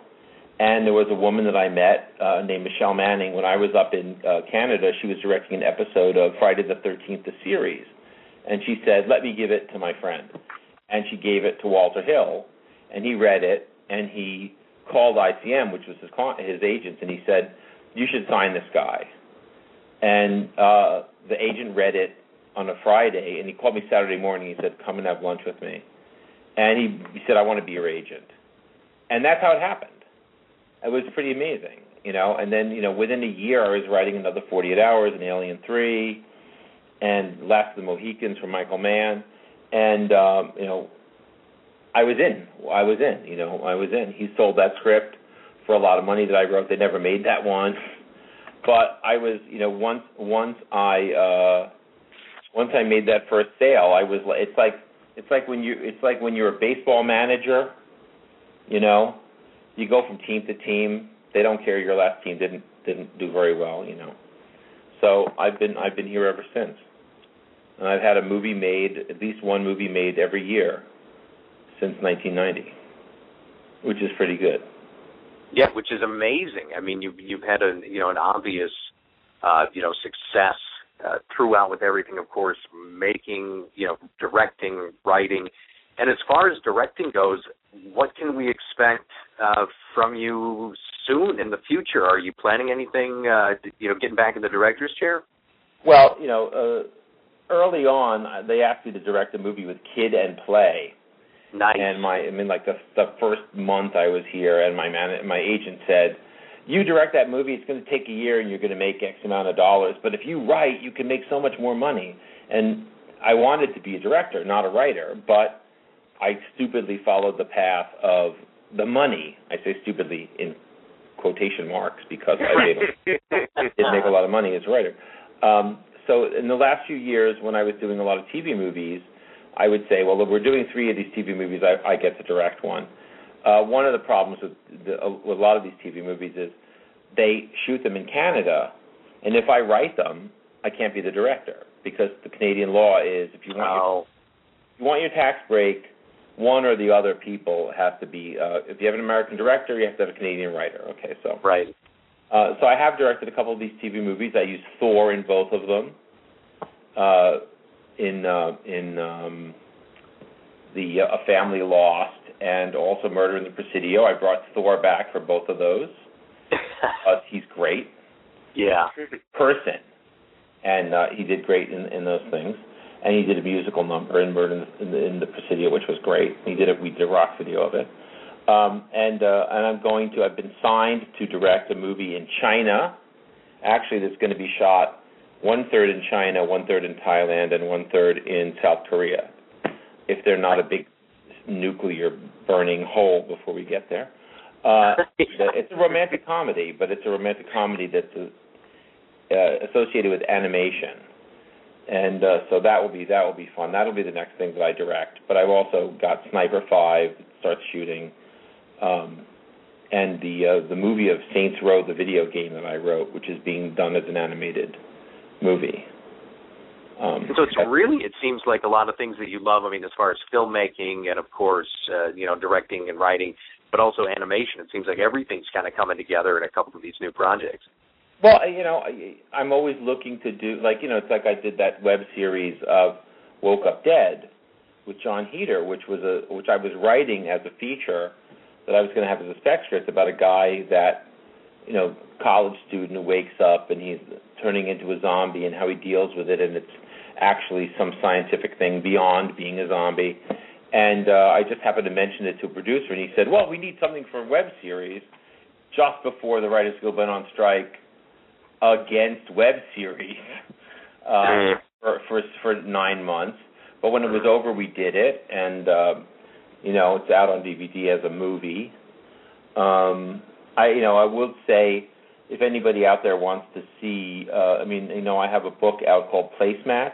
[SPEAKER 7] and there was a woman that I met uh, named Michelle Manning. When I was up in uh, Canada, she was directing an episode of Friday the 13th, the series, and she said, "Let me give it to my friend," and she gave it to Walter Hill, and he read it, and he called ICM, which was his his agent, and he said, "You should sign this guy," and uh, the agent read it on a Friday, and he called me Saturday morning. He said, "Come and have lunch with me," and he, he said, "I want to be your agent," and that's how it happened it was pretty amazing, you know. And then, you know, within a year, I was writing another 48 Hours and Alien Three, and Last of the Mohicans from Michael Mann, and um, you know, I was in. I was in. You know, I was in. He sold that script for a lot of money that I wrote. They never made that one, but I was, you know, once once I uh, once I made that first sale, I was. It's like it's like when you it's like when you're a baseball manager, you know, you go from team to team. They don't care your last team didn't didn't do very well, you know. So I've been I've been here ever since, and I've had a movie made, at least one movie made every year since 1990, which is pretty good.
[SPEAKER 5] Yeah, which is amazing. I mean, you've you've had a you know an obvious uh, you know success uh, throughout with everything, of course, making you know directing, writing, and as far as directing goes, what can we expect uh, from you soon in the future? Are you planning anything? Uh, you know, getting back in the director's chair?
[SPEAKER 7] Well, you know, uh, early on, uh, they asked me to direct a movie with Kid and Play.
[SPEAKER 5] Nice.
[SPEAKER 7] And my, I mean, like the the first month I was here, and my man, my agent said, "You direct that movie. It's going to take a year, and you're going to make X amount of dollars. But if you write, you can make so much more money." And I wanted to be a director, not a writer, but I stupidly followed the path of the money. I say stupidly in quotation marks because I did, <laughs> did make a lot of money as a writer. Um, so in the last few years, when I was doing a lot of TV movies, I would say, well, if we're doing three of these TV movies, I, I get to direct one. Uh, one of the problems with, the, uh, with a lot of these TV movies is they shoot them in Canada, and if I write them, I can't be the director because the Canadian law is if you want
[SPEAKER 5] oh.
[SPEAKER 7] your, if you want your tax break, one or the other people have to be. Uh, if you have an American director, you have to have a Canadian writer. Okay, so
[SPEAKER 5] right.
[SPEAKER 7] Uh, so I have directed a couple of these TV movies. I use Thor in both of them. Uh, in uh, in um, the uh, A Family Lost and also Murder in the Presidio. I brought Thor back for both of those. <laughs> uh, he's great.
[SPEAKER 5] Yeah.
[SPEAKER 7] Person, and uh, he did great in in those things and he did a musical number in Murder in the, in the Presidio, which was great. He did it. We did a rock video of it. Um, and uh, and I'm going to. I've been signed to direct a movie in China. Actually, that's going to be shot one third in China, one third in Thailand, and one third in South Korea. If they're not a big nuclear burning hole before we get there. Uh, it's a romantic comedy, but it's a romantic comedy that's uh, associated with animation, and uh, so that will be that will be fun. That'll be the next thing that I direct. But I've also got Sniper Five starts shooting, um, and the uh, the movie of Saints Row, the video game that I wrote, which is being done as an animated movie. Um,
[SPEAKER 4] so it's really it seems like a lot of things that you love. I mean, as far as filmmaking and of course uh, you know directing and writing, but also animation. It seems like everything's kind of coming together in a couple of these new projects.
[SPEAKER 7] Well, you know, I, I'm always looking to do like you know, it's like I did that web series of Woke Up Dead with Jon Heder, which was a which I was writing as a feature that I was going to have as a spec script about a guy that you know college student who wakes up and he's turning into a zombie and how he deals with it and it's actually some scientific thing beyond being a zombie. And uh, I just happened to mention it to a producer, and he said, "Well, we need something for a web series." Just before the Writers Guild went on strike against web series uh, for, for for nine months, but when it was over, we did it, and uh, you know it's out on DVD as a movie. Um, I you know I will say if anybody out there wants to see, uh, I mean, you know, I have a book out called Placemats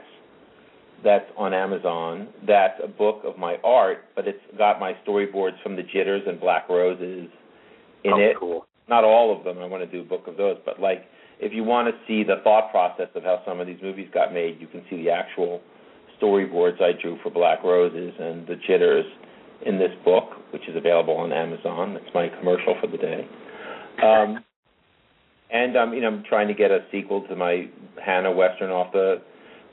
[SPEAKER 7] that's on Amazon. That's a book of my art, but it's got my storyboards from the Jitters and Black Roses in
[SPEAKER 4] oh,
[SPEAKER 7] it.
[SPEAKER 4] Cool.
[SPEAKER 7] Not all of them. I want to do a book of those, but like if you want to see the thought process of how some of these movies got made, you can see the actual storyboards I drew for Black Roses and the Jitters in this book, which is available on Amazon. That's my commercial for the day. Um, and um, you know, I'm trying to get a sequel to my Hanna Western off the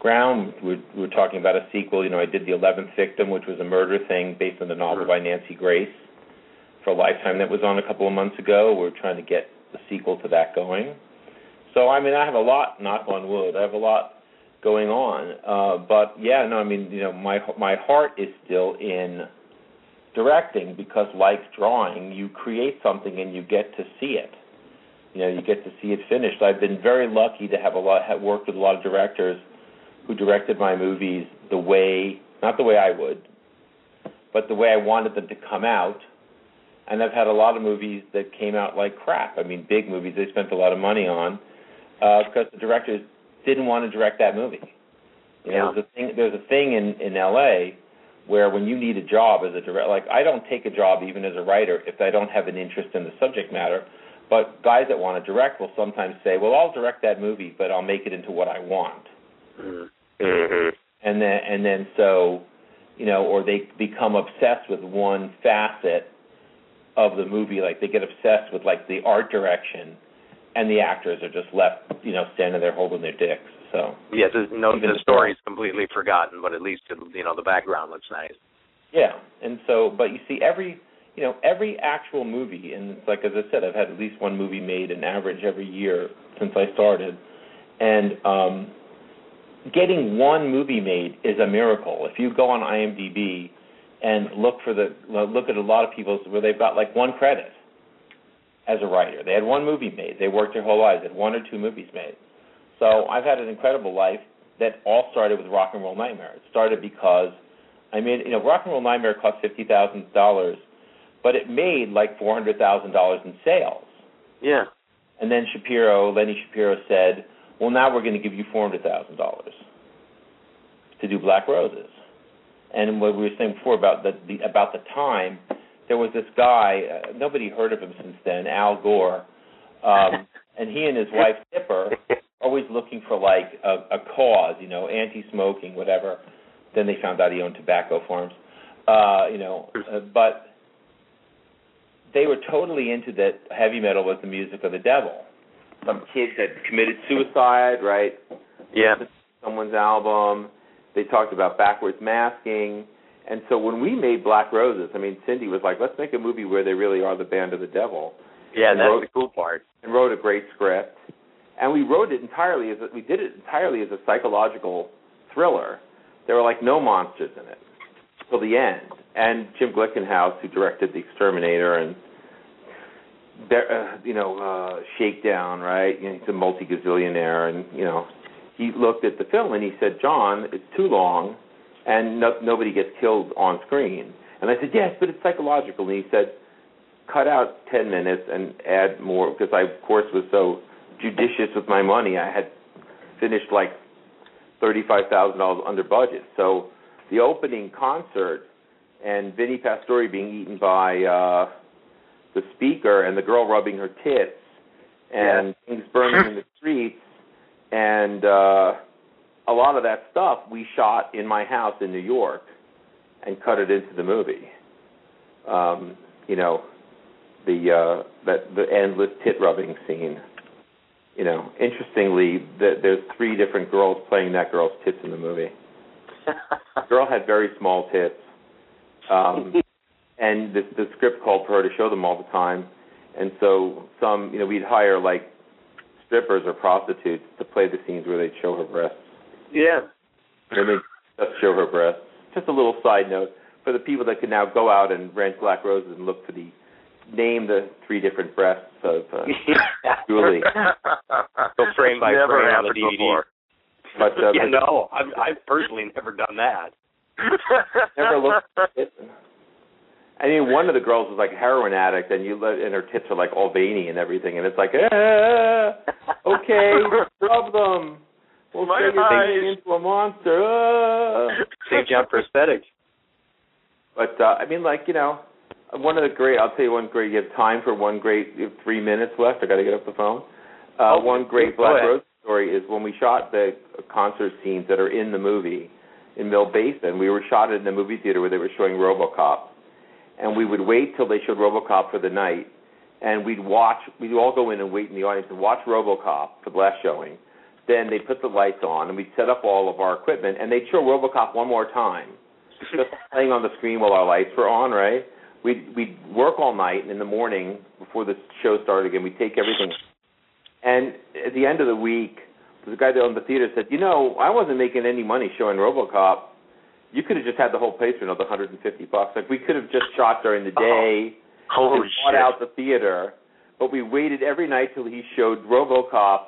[SPEAKER 7] ground. We're, we're talking about a sequel. You know, I did The Eleventh Victim, which was a murder thing based on the novel by Nancy Grace for Lifetime that was on a couple of months ago. We're trying to get the sequel to that going. So I mean, I have a lot. Knock on wood. I have a lot going on. Uh, but yeah, no, I mean, you know, my my heart is still in directing because, like drawing, you create something and you get to see it you know you get to see it finished. I've been very lucky to have a lot have worked with a lot of directors who directed my movies the way not the way I would, but the way I wanted them to come out. And I've had a lot of movies that came out like crap. I mean, big movies they spent a lot of money on uh, because the directors didn't want to direct that movie. You know,
[SPEAKER 4] yeah.
[SPEAKER 7] there's a thing. There's a thing in in L.A. where when you need a job as a director, like I don't take a job even as a writer if I don't have an interest in the subject matter but guys that want to direct will sometimes say, "Well, I'll direct that movie, but I'll make it into what I want."
[SPEAKER 4] Mm-hmm.
[SPEAKER 7] And then and then so, you know, or they become obsessed with one facet of the movie, like they get obsessed with like the art direction, and the actors are just left, you know, standing there holding their dicks. So
[SPEAKER 4] yeah, the, no, the story's completely forgotten, but at least you know the background looks nice.
[SPEAKER 7] Yeah, and so, but you see, every you know, every actual movie, and it's like as I said, I've had at least one movie made an average every year since I started, and um, getting one movie made is a miracle. If you go on IMDb and look for the look at a lot of people's where they've got like one credit as a writer, they had one movie made, they worked their whole lives, they had one or two movies made. So I've had an incredible life that all started with Rock and Roll Nightmare. It started because I mean, you know, Rock and Roll Nightmare cost fifty thousand dollars but it made like four hundred thousand dollars in sales.
[SPEAKER 4] Yeah.
[SPEAKER 7] And then Shapiro, Lenny Shapiro said, "Well, now we're going to give you four hundred thousand dollars to do Black Roses." And what we were saying before about the, the about the time, there was this guy. Uh, nobody heard of him since then, Al Gore, um, <laughs> and he and his wife Tipper always looking for like a, a cause, you know, anti-smoking, whatever. Then they found out he owned tobacco farms, uh, you know. Uh, but they were totally into that heavy metal was the music of the devil. Some kids had committed suicide, right?
[SPEAKER 4] Yeah.
[SPEAKER 7] Someone's album. They talked about backwards masking. And so when we made Black Roses, I mean, Cindy was like, let's make a movie where they really are the band of the devil.
[SPEAKER 4] Yeah,
[SPEAKER 7] and
[SPEAKER 4] that's
[SPEAKER 7] wrote,
[SPEAKER 4] the cool part.
[SPEAKER 7] And wrote a great script. And we wrote it entirely as a, we did it entirely as a psychological thriller. There were like no monsters in it till the end. And Jim Glickenhaus, who directed The Exterminator and uh, you know, uh, Shakedown, right? You know, he's a multi gazillionaire, and you know, he looked at the film and he said, "John, it's too long, and no, nobody gets killed on screen." And I said, "Yes, but it's psychological." And he said, "Cut out ten minutes and add more," because I, of course, was so judicious with my money. I had finished like thirty-five thousand dollars under budget. So the opening concert and Vinnie Pastore being eaten by uh, the speaker and the girl rubbing her tits and things burning in the streets and uh, a lot of that stuff we shot in my house in New York and cut it into the movie. Um, you know, the uh, that the endless tit rubbing scene. You know, interestingly, the, there's three different girls playing that girl's tits in the movie. the <laughs> girl had very small tits, um, <laughs> and the, the script called for her to show them all the time. And so some, you know, we'd hire like strippers or prostitutes to play the scenes where they'd show her breasts.
[SPEAKER 5] Yeah.
[SPEAKER 7] And they just show her breasts. Just a little side note for the people that can now go out and rent Black Roses and look for the name the three different breasts of uh, <laughs> Julie.
[SPEAKER 4] Go frame by
[SPEAKER 5] Never
[SPEAKER 4] frame on the
[SPEAKER 5] happened
[SPEAKER 4] DVD.
[SPEAKER 5] before.
[SPEAKER 7] But uh,
[SPEAKER 4] yeah,
[SPEAKER 7] but
[SPEAKER 4] no, I've I've personally never done that. <laughs>
[SPEAKER 7] never looked at it. I mean, one of the girls was like a heroin addict, and you let, and her tits are like all veiny and everything, and it's like, ah, okay, <laughs> rub them. We'll
[SPEAKER 5] My
[SPEAKER 7] turn your into a monster. Ah.
[SPEAKER 4] St. John prosthetics.
[SPEAKER 7] But uh, I mean, like you know, one of the great. I'll tell you one great. You have time for one great. You have three minutes left. I got to get off the phone. Uh,
[SPEAKER 4] Oh,
[SPEAKER 7] one great Black. Rose story is when we shot the concert scenes that are in the movie in Mill Basin. We were shot at in a movie theater where they were showing RoboCop, and we would wait till they showed RoboCop for the night, and we'd watch. We'd all go in and wait in the audience and watch RoboCop for the last showing. Then they put the lights on, and we'd set up all of our equipment, and they'd show RoboCop one more time just <laughs> playing on the screen while our lights were on, right? We'd we'd work all night, and in the morning before the show started again, we'd take everything. And at the end of the week, the guy that owned the theater said, "You know, I wasn't making any money showing RoboCop. You could have just had the whole place for another 150 bucks. Like we could have just shot during the day oh,
[SPEAKER 5] Holy
[SPEAKER 7] and bought out the theater, but we waited every night till he showed RoboCop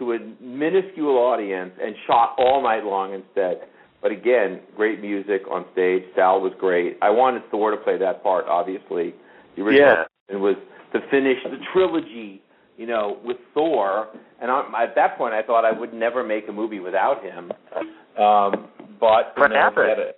[SPEAKER 7] to a minuscule audience and shot all night long instead." But again, great music on stage. Sal was great. I wanted Thor to play that part, obviously. The original
[SPEAKER 5] Yeah.
[SPEAKER 7] and was to finish the trilogy, you know, with Thor. And I, at that point, I thought I would never make a movie without him. Um, but you know,
[SPEAKER 5] happened?
[SPEAKER 7] he had a-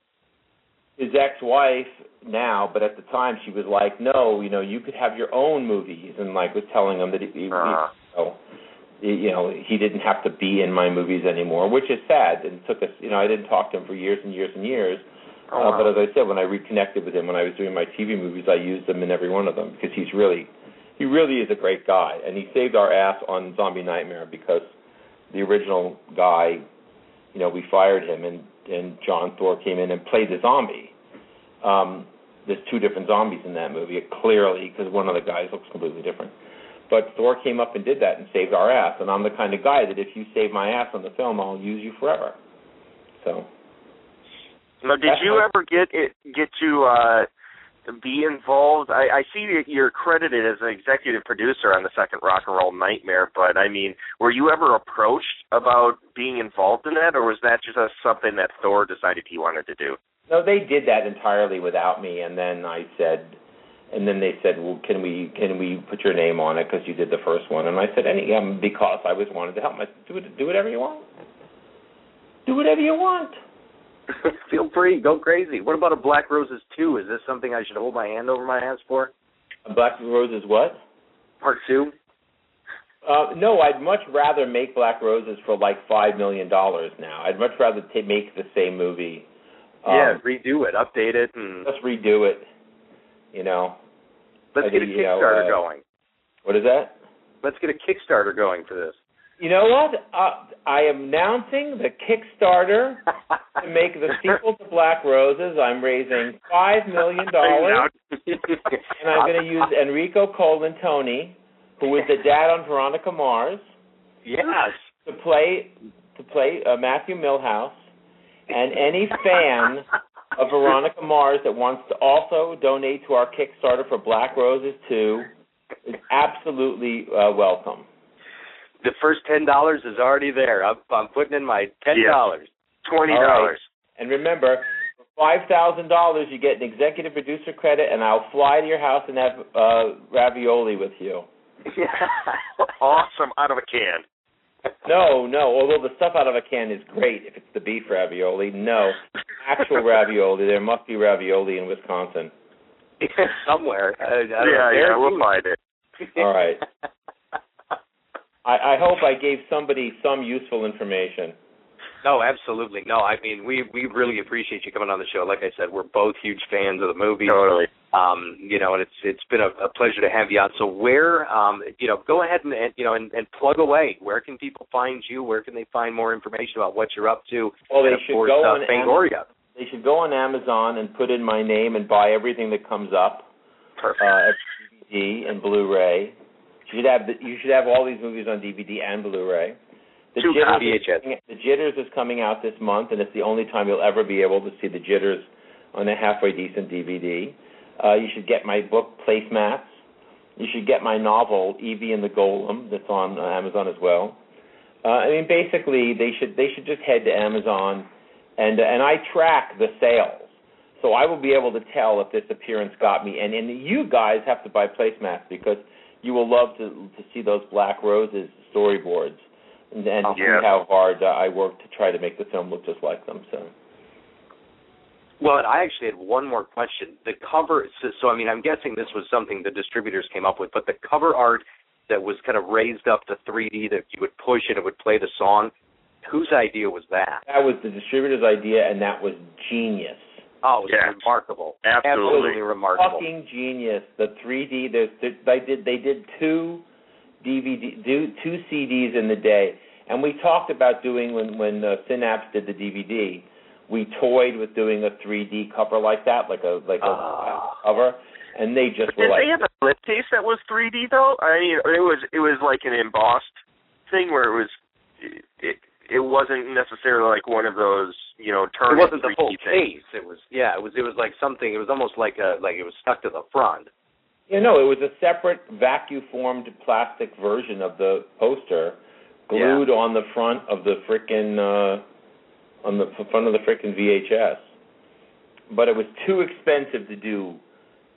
[SPEAKER 7] his ex-wife now, but at the time she was like, "No, you know, you could have your own movies," and like was telling him that he, he,
[SPEAKER 5] Uh-huh.
[SPEAKER 7] you know, he- you know, he didn't have to be in my movies anymore, which is sad. And took us, you know, I didn't talk to him for years and years and years.
[SPEAKER 5] Oh,
[SPEAKER 7] Uh, but as I said, when I reconnected with him when I was doing my TV movies, I used him in every one of them because he's really, he really is a great guy, and he saved our ass on Zombie Nightmare because the original guy, you know, we fired him, and and Jon Thor came in and played the zombie. Um, there's two different zombies in that movie, clearly, because one of the guys looks completely different. But Thor came up and did that and saved our ass, and I'm the kind of guy that if you save my ass on the film, I'll use you forever. So.
[SPEAKER 5] Now, did you
[SPEAKER 7] my-
[SPEAKER 5] ever get it, get to uh, be involved? I, I see that you're credited as an executive producer on the second Rock and Roll Nightmare, but I mean, were you ever approached about being involved in that, or was that just a, something that Thor decided he wanted to do?
[SPEAKER 7] No, they did that entirely without me, and then I said, and then they said, well, can we can we put your name on it because you did the first one? And I said, any um, because I was wanted to help. I said, do it, do whatever you want. Do whatever you want. <laughs>
[SPEAKER 4] Feel free, go crazy. What about a Black Roses 2? Is this something I should hold my hand over my ass for?
[SPEAKER 7] A Black Roses, what?
[SPEAKER 4] Part 2?
[SPEAKER 7] Uh, no, I'd much rather make Black Roses for like five million dollars now. I'd much rather ta make the same movie. Um,
[SPEAKER 4] yeah, redo it, update it, and
[SPEAKER 7] Just redo it. You know.
[SPEAKER 4] Let's get a
[SPEAKER 7] think, you know,
[SPEAKER 4] Kickstarter
[SPEAKER 7] uh,
[SPEAKER 4] going.
[SPEAKER 7] What is that?
[SPEAKER 4] Let's get a Kickstarter going for this.
[SPEAKER 7] You know what? Uh, I am announcing the Kickstarter <laughs> to make the sequel to Black Roses. I'm raising five million dollars, <laughs> and I'm going to use Enrico Colantoni, who is the dad on Veronica Mars,
[SPEAKER 4] yes.
[SPEAKER 7] to play to play uh, Matthew Millhouse, and any fan of Veronica Mars that wants to also donate to our Kickstarter for Black Roses 2 is absolutely uh, welcome.
[SPEAKER 4] The first ten dollars is already there. I'm, I'm putting in my ten dollars.
[SPEAKER 5] Twenty
[SPEAKER 7] All right.
[SPEAKER 5] dollars.
[SPEAKER 7] And remember, for five thousand dollars, you get an executive producer credit, and I'll fly to your house and have uh, ravioli with you. <laughs>
[SPEAKER 5] awesome out of a can.
[SPEAKER 7] No, no. Although the stuff out of a can is great if it's the beef ravioli. No, actual <laughs> ravioli. There must be ravioli in Wisconsin. <laughs>
[SPEAKER 4] Somewhere. I, I don't know.
[SPEAKER 5] yeah, yeah, we'll find it.
[SPEAKER 7] All right. <laughs> I, I hope I gave somebody some useful information.
[SPEAKER 4] No, absolutely. No, I mean we we really appreciate you coming on the show. Like I said, we're both huge fans of the movie.
[SPEAKER 5] Totally.
[SPEAKER 4] Um, you know, and it's it's been a, a pleasure to have you on. So where um you know, go ahead and, and you know and, and plug away. Where can people find you? Where can they find more information about what you're up to?
[SPEAKER 7] Well, they
[SPEAKER 4] and
[SPEAKER 7] should
[SPEAKER 4] course,
[SPEAKER 7] go
[SPEAKER 4] uh,
[SPEAKER 7] on
[SPEAKER 4] Fangoria.
[SPEAKER 7] They should go on Amazon and put in my name and buy everything that comes up.
[SPEAKER 4] Perfect.
[SPEAKER 7] uh, DVD and Blu-ray. You should have the, you should have all these movies on DVD and Blu-ray. The
[SPEAKER 5] Two
[SPEAKER 7] Jitters, coming, the Jitters is coming out this month, and it's the only time you'll ever be able to see the Jitters on a halfway decent DVD. Uh, you should get my book Placemats. You should get my novel Evie and the Golem that's on uh, Amazon as well. Uh, I mean, basically, they should they should just head to Amazon, and and I track the sales. So I will be able to tell if this appearance got me. And and you guys have to buy placemats because you will love to to see those Black Roses storyboards and, and
[SPEAKER 4] Oh,
[SPEAKER 7] see
[SPEAKER 5] yeah.
[SPEAKER 7] how hard uh, I worked to try to make the film look just like them. So
[SPEAKER 4] Well, and I actually had one more question. The cover, so, so I mean, I'm guessing this was something the distributors came up with, but the cover art that was kind of raised up to 3D that you would push and it would play the song. Whose idea was that?
[SPEAKER 7] that was the distributor's idea, and that was genius.
[SPEAKER 4] Oh, it was
[SPEAKER 5] Yes.
[SPEAKER 4] remarkable.
[SPEAKER 5] Absolutely.
[SPEAKER 4] remarkable.
[SPEAKER 7] Fucking genius. The 3D. There's, there, they did they did two DVD, do two CDs in the day, and we talked about doing when when uh, Synapse did the DVD. We toyed with doing a 3D cover like that, like a like a
[SPEAKER 4] Ah.
[SPEAKER 7] cover, and they just were
[SPEAKER 5] Did
[SPEAKER 7] like,
[SPEAKER 5] they have a slipcase that was 3D though? I mean, it was it was like an embossed thing where it was it it wasn't necessarily like one of those you know turn
[SPEAKER 4] It wasn't the
[SPEAKER 5] 3D
[SPEAKER 4] full
[SPEAKER 5] things.
[SPEAKER 4] case. It was yeah. It was it was like something. It was almost like a like it was stuck to the front.
[SPEAKER 7] You know, it was a separate vacuum formed plastic version of the poster glued on the front of the frickin' uh on the front of the frickin' VHS. But it was too expensive to do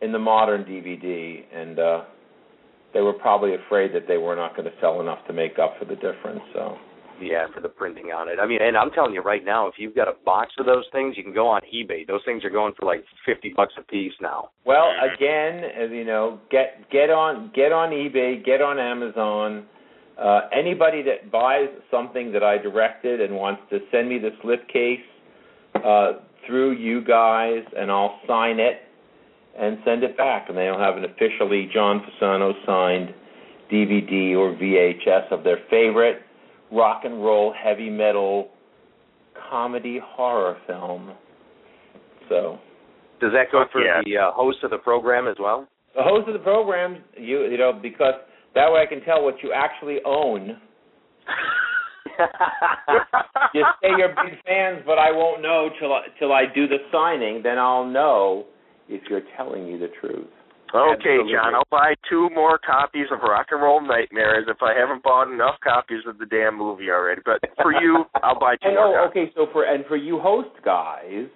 [SPEAKER 7] in the modern DVD and uh they were probably afraid that they were not going to sell enough to make up for the difference, so
[SPEAKER 4] Yeah, for the printing on it. I mean, and I'm telling you right now, if you've got a box of those things, you can go on eBay. Those things are going for like fifty bucks a piece now.
[SPEAKER 7] Well, again, as you know, get get on get on eBay, get on Amazon. Uh, anybody that buys something that I directed and wants to send me the slipcase uh, through you guys, and I'll sign it and send it back, and they'll have an officially John Fasano signed DVD or VHS of their favorite rock and roll heavy metal comedy horror film. So.
[SPEAKER 4] Does that go for
[SPEAKER 5] yeah.
[SPEAKER 4] the uh, host of the program as well?
[SPEAKER 7] the host of the program, you you know, because that way I can tell what you actually own. <laughs> You say you're big fans, but I won't know till I, till I do the signing. Then I'll know if you're telling me the truth.
[SPEAKER 5] Okay,
[SPEAKER 4] Absolutely.
[SPEAKER 5] John, I'll buy two more copies of Rock and Roll Nightmares if I haven't bought enough copies of the damn movie already. But for you, <laughs> I'll buy two
[SPEAKER 7] And
[SPEAKER 5] more.
[SPEAKER 7] oh, okay. So for and for you host guys,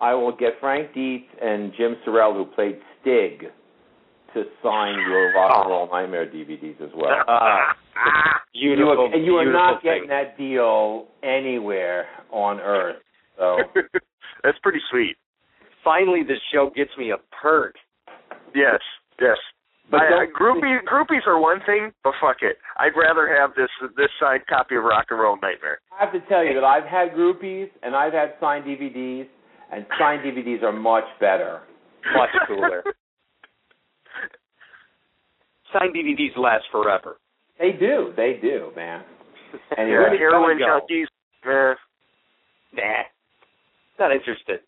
[SPEAKER 7] I will get Frank Dietz and Jim Sorrell, who played Stig, to sign your Rock and Roll Nightmare DVDs as well.
[SPEAKER 4] Uh, <laughs>
[SPEAKER 7] You
[SPEAKER 4] beautiful,
[SPEAKER 7] are, and you are not
[SPEAKER 4] thing.
[SPEAKER 7] getting that deal anywhere on Earth. So. <laughs>
[SPEAKER 5] That's pretty sweet.
[SPEAKER 4] Finally, this show gets me a perk.
[SPEAKER 5] Yes, yes.
[SPEAKER 7] But
[SPEAKER 5] I, I,
[SPEAKER 7] don't-
[SPEAKER 5] groupies are one thing, but fuck it. I'd rather have this this signed copy of Rock and Roll Nightmare.
[SPEAKER 7] I have to tell you that I've had groupies and I've had signed DVDs, and signed DVDs are much better.
[SPEAKER 4] Much cooler. <laughs> Signed DVDs last forever.
[SPEAKER 7] They do, they do, man.
[SPEAKER 5] Good
[SPEAKER 7] Anyway,
[SPEAKER 5] heroin
[SPEAKER 4] go.
[SPEAKER 5] junkies.
[SPEAKER 4] Nah, not interested.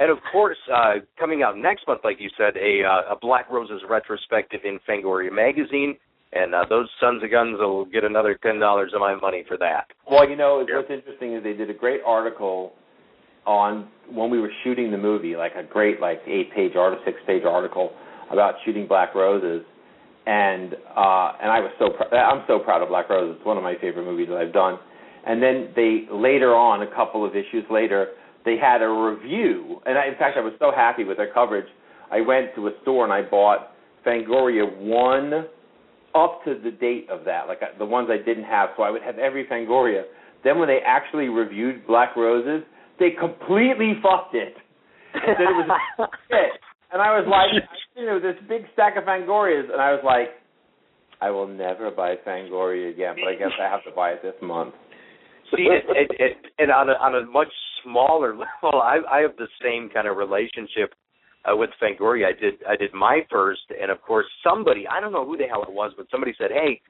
[SPEAKER 4] And of course, uh, coming out next month, like you said, a uh, a Black Roses retrospective in Fangoria magazine, and uh, those sons of guns will get another ten dollars of my money for that.
[SPEAKER 7] well, you know,
[SPEAKER 5] Yeah.
[SPEAKER 7] what's interesting is they did a great article on when we were shooting the movie, like a great like eight page article, six page article about shooting Black Roses, and uh, and I was so pr- I'm so proud of Black Roses. It's one of my favorite movies that I've done. And then they later on, a couple of issues later, they had a review, and I, in fact, I was so happy with their coverage. I went to a store and I bought Fangoria one up to the date of that, like uh, the ones I didn't have. So I would have every Fangoria. Then when they actually reviewed Black Roses, they completely fucked it. And it was <laughs> shit. And I was like, you know, this big stack of Fangorias, and I was like, I will never buy Fangoria again, but I guess I have to buy it this month.
[SPEAKER 4] See, it, it, it, and on a on a much smaller <laughs> level, I I have the same kind of relationship uh, with Fangoria. I did I did my first, and of course somebody I don't know who the hell it was, but somebody said, hey.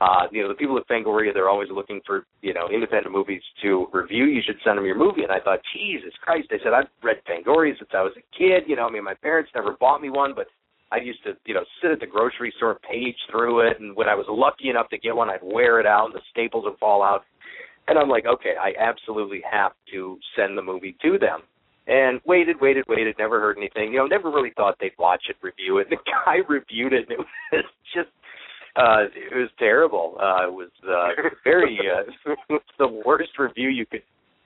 [SPEAKER 4] Uh, you know, the people at Fangoria, they're always looking for, you know, independent movies to review. You should send them your movie. And I thought, Jesus Christ. I said, I've read Fangoria since I was a kid. You know, I mean, my parents never bought me one, but I used to, you know, sit at the grocery store, page through it, and when I was lucky enough to get one, I'd wear it out, and the staples would fall out. And I'm like, okay, I absolutely have to send the movie to them. And waited, waited, waited, never heard anything. You know, never really thought they'd watch it, review it. <laughs> The guy reviewed it, and it was <laughs> just, uh, it was terrible. Uh, it was uh, very, uh, <laughs> the worst review you could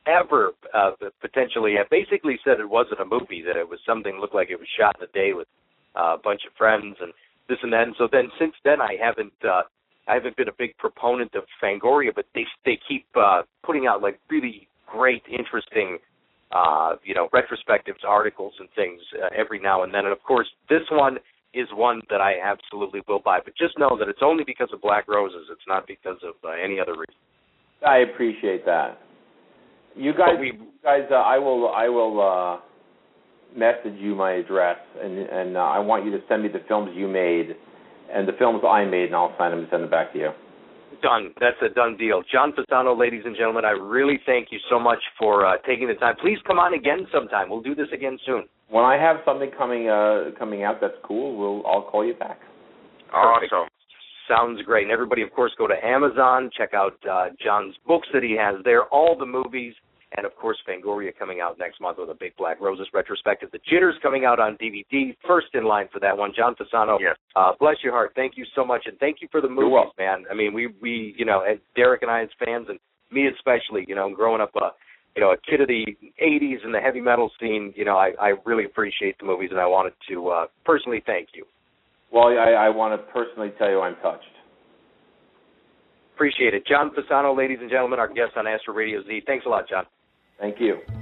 [SPEAKER 4] ever uh, potentially have. Basically said it wasn't a movie, that it was something looked like it was shot in a day with uh, a bunch of friends and this and that. And so then since then I haven't uh I haven't been a big proponent of Fangoria, but they they keep uh putting out like really great, interesting uh, you know, retrospectives, articles and things uh, every now and then. And of course this one is one that I absolutely will buy. But just know that it's only because of Black Roses. It's not because of uh, any other reason.
[SPEAKER 7] I appreciate that. You guys,
[SPEAKER 4] we,
[SPEAKER 7] you guys, uh, I will, I will uh, message you my address, and and uh, I want you to send me the films you made and the films I made, and I'll sign them and send them back to you.
[SPEAKER 4] Done. That's a done deal. John Fasano, ladies and gentlemen, I really thank you so much for uh, taking the time. Please come on again sometime. We'll do this again soon.
[SPEAKER 7] When I have something coming uh, coming out that's cool, we'll I'll call you back.
[SPEAKER 4] Perfect. Awesome. Sounds great. And everybody, of course, go to Amazon, check out uh, John's books that he has there, all the movies and of course Fangoria coming out next month with a Big Black Roses retrospective. The Jitters coming out on DVD, first in line for that one. John Fasano,
[SPEAKER 5] yes.
[SPEAKER 4] uh, bless your heart. Thank you so much, and thank you for the movies, man. I mean, we we you know, and Derek and I as fans, and me especially, you know, growing up a uh, you know a kid of the '80s and the heavy metal scene, you know, I I really appreciate the movies, and I wanted to uh, personally thank you.
[SPEAKER 7] Well, I, I want to personally tell you I'm touched.
[SPEAKER 4] Appreciate it. John Fasano, ladies and gentlemen, our guest on Astro Radio Z. Thanks a lot, John.
[SPEAKER 7] Thank you.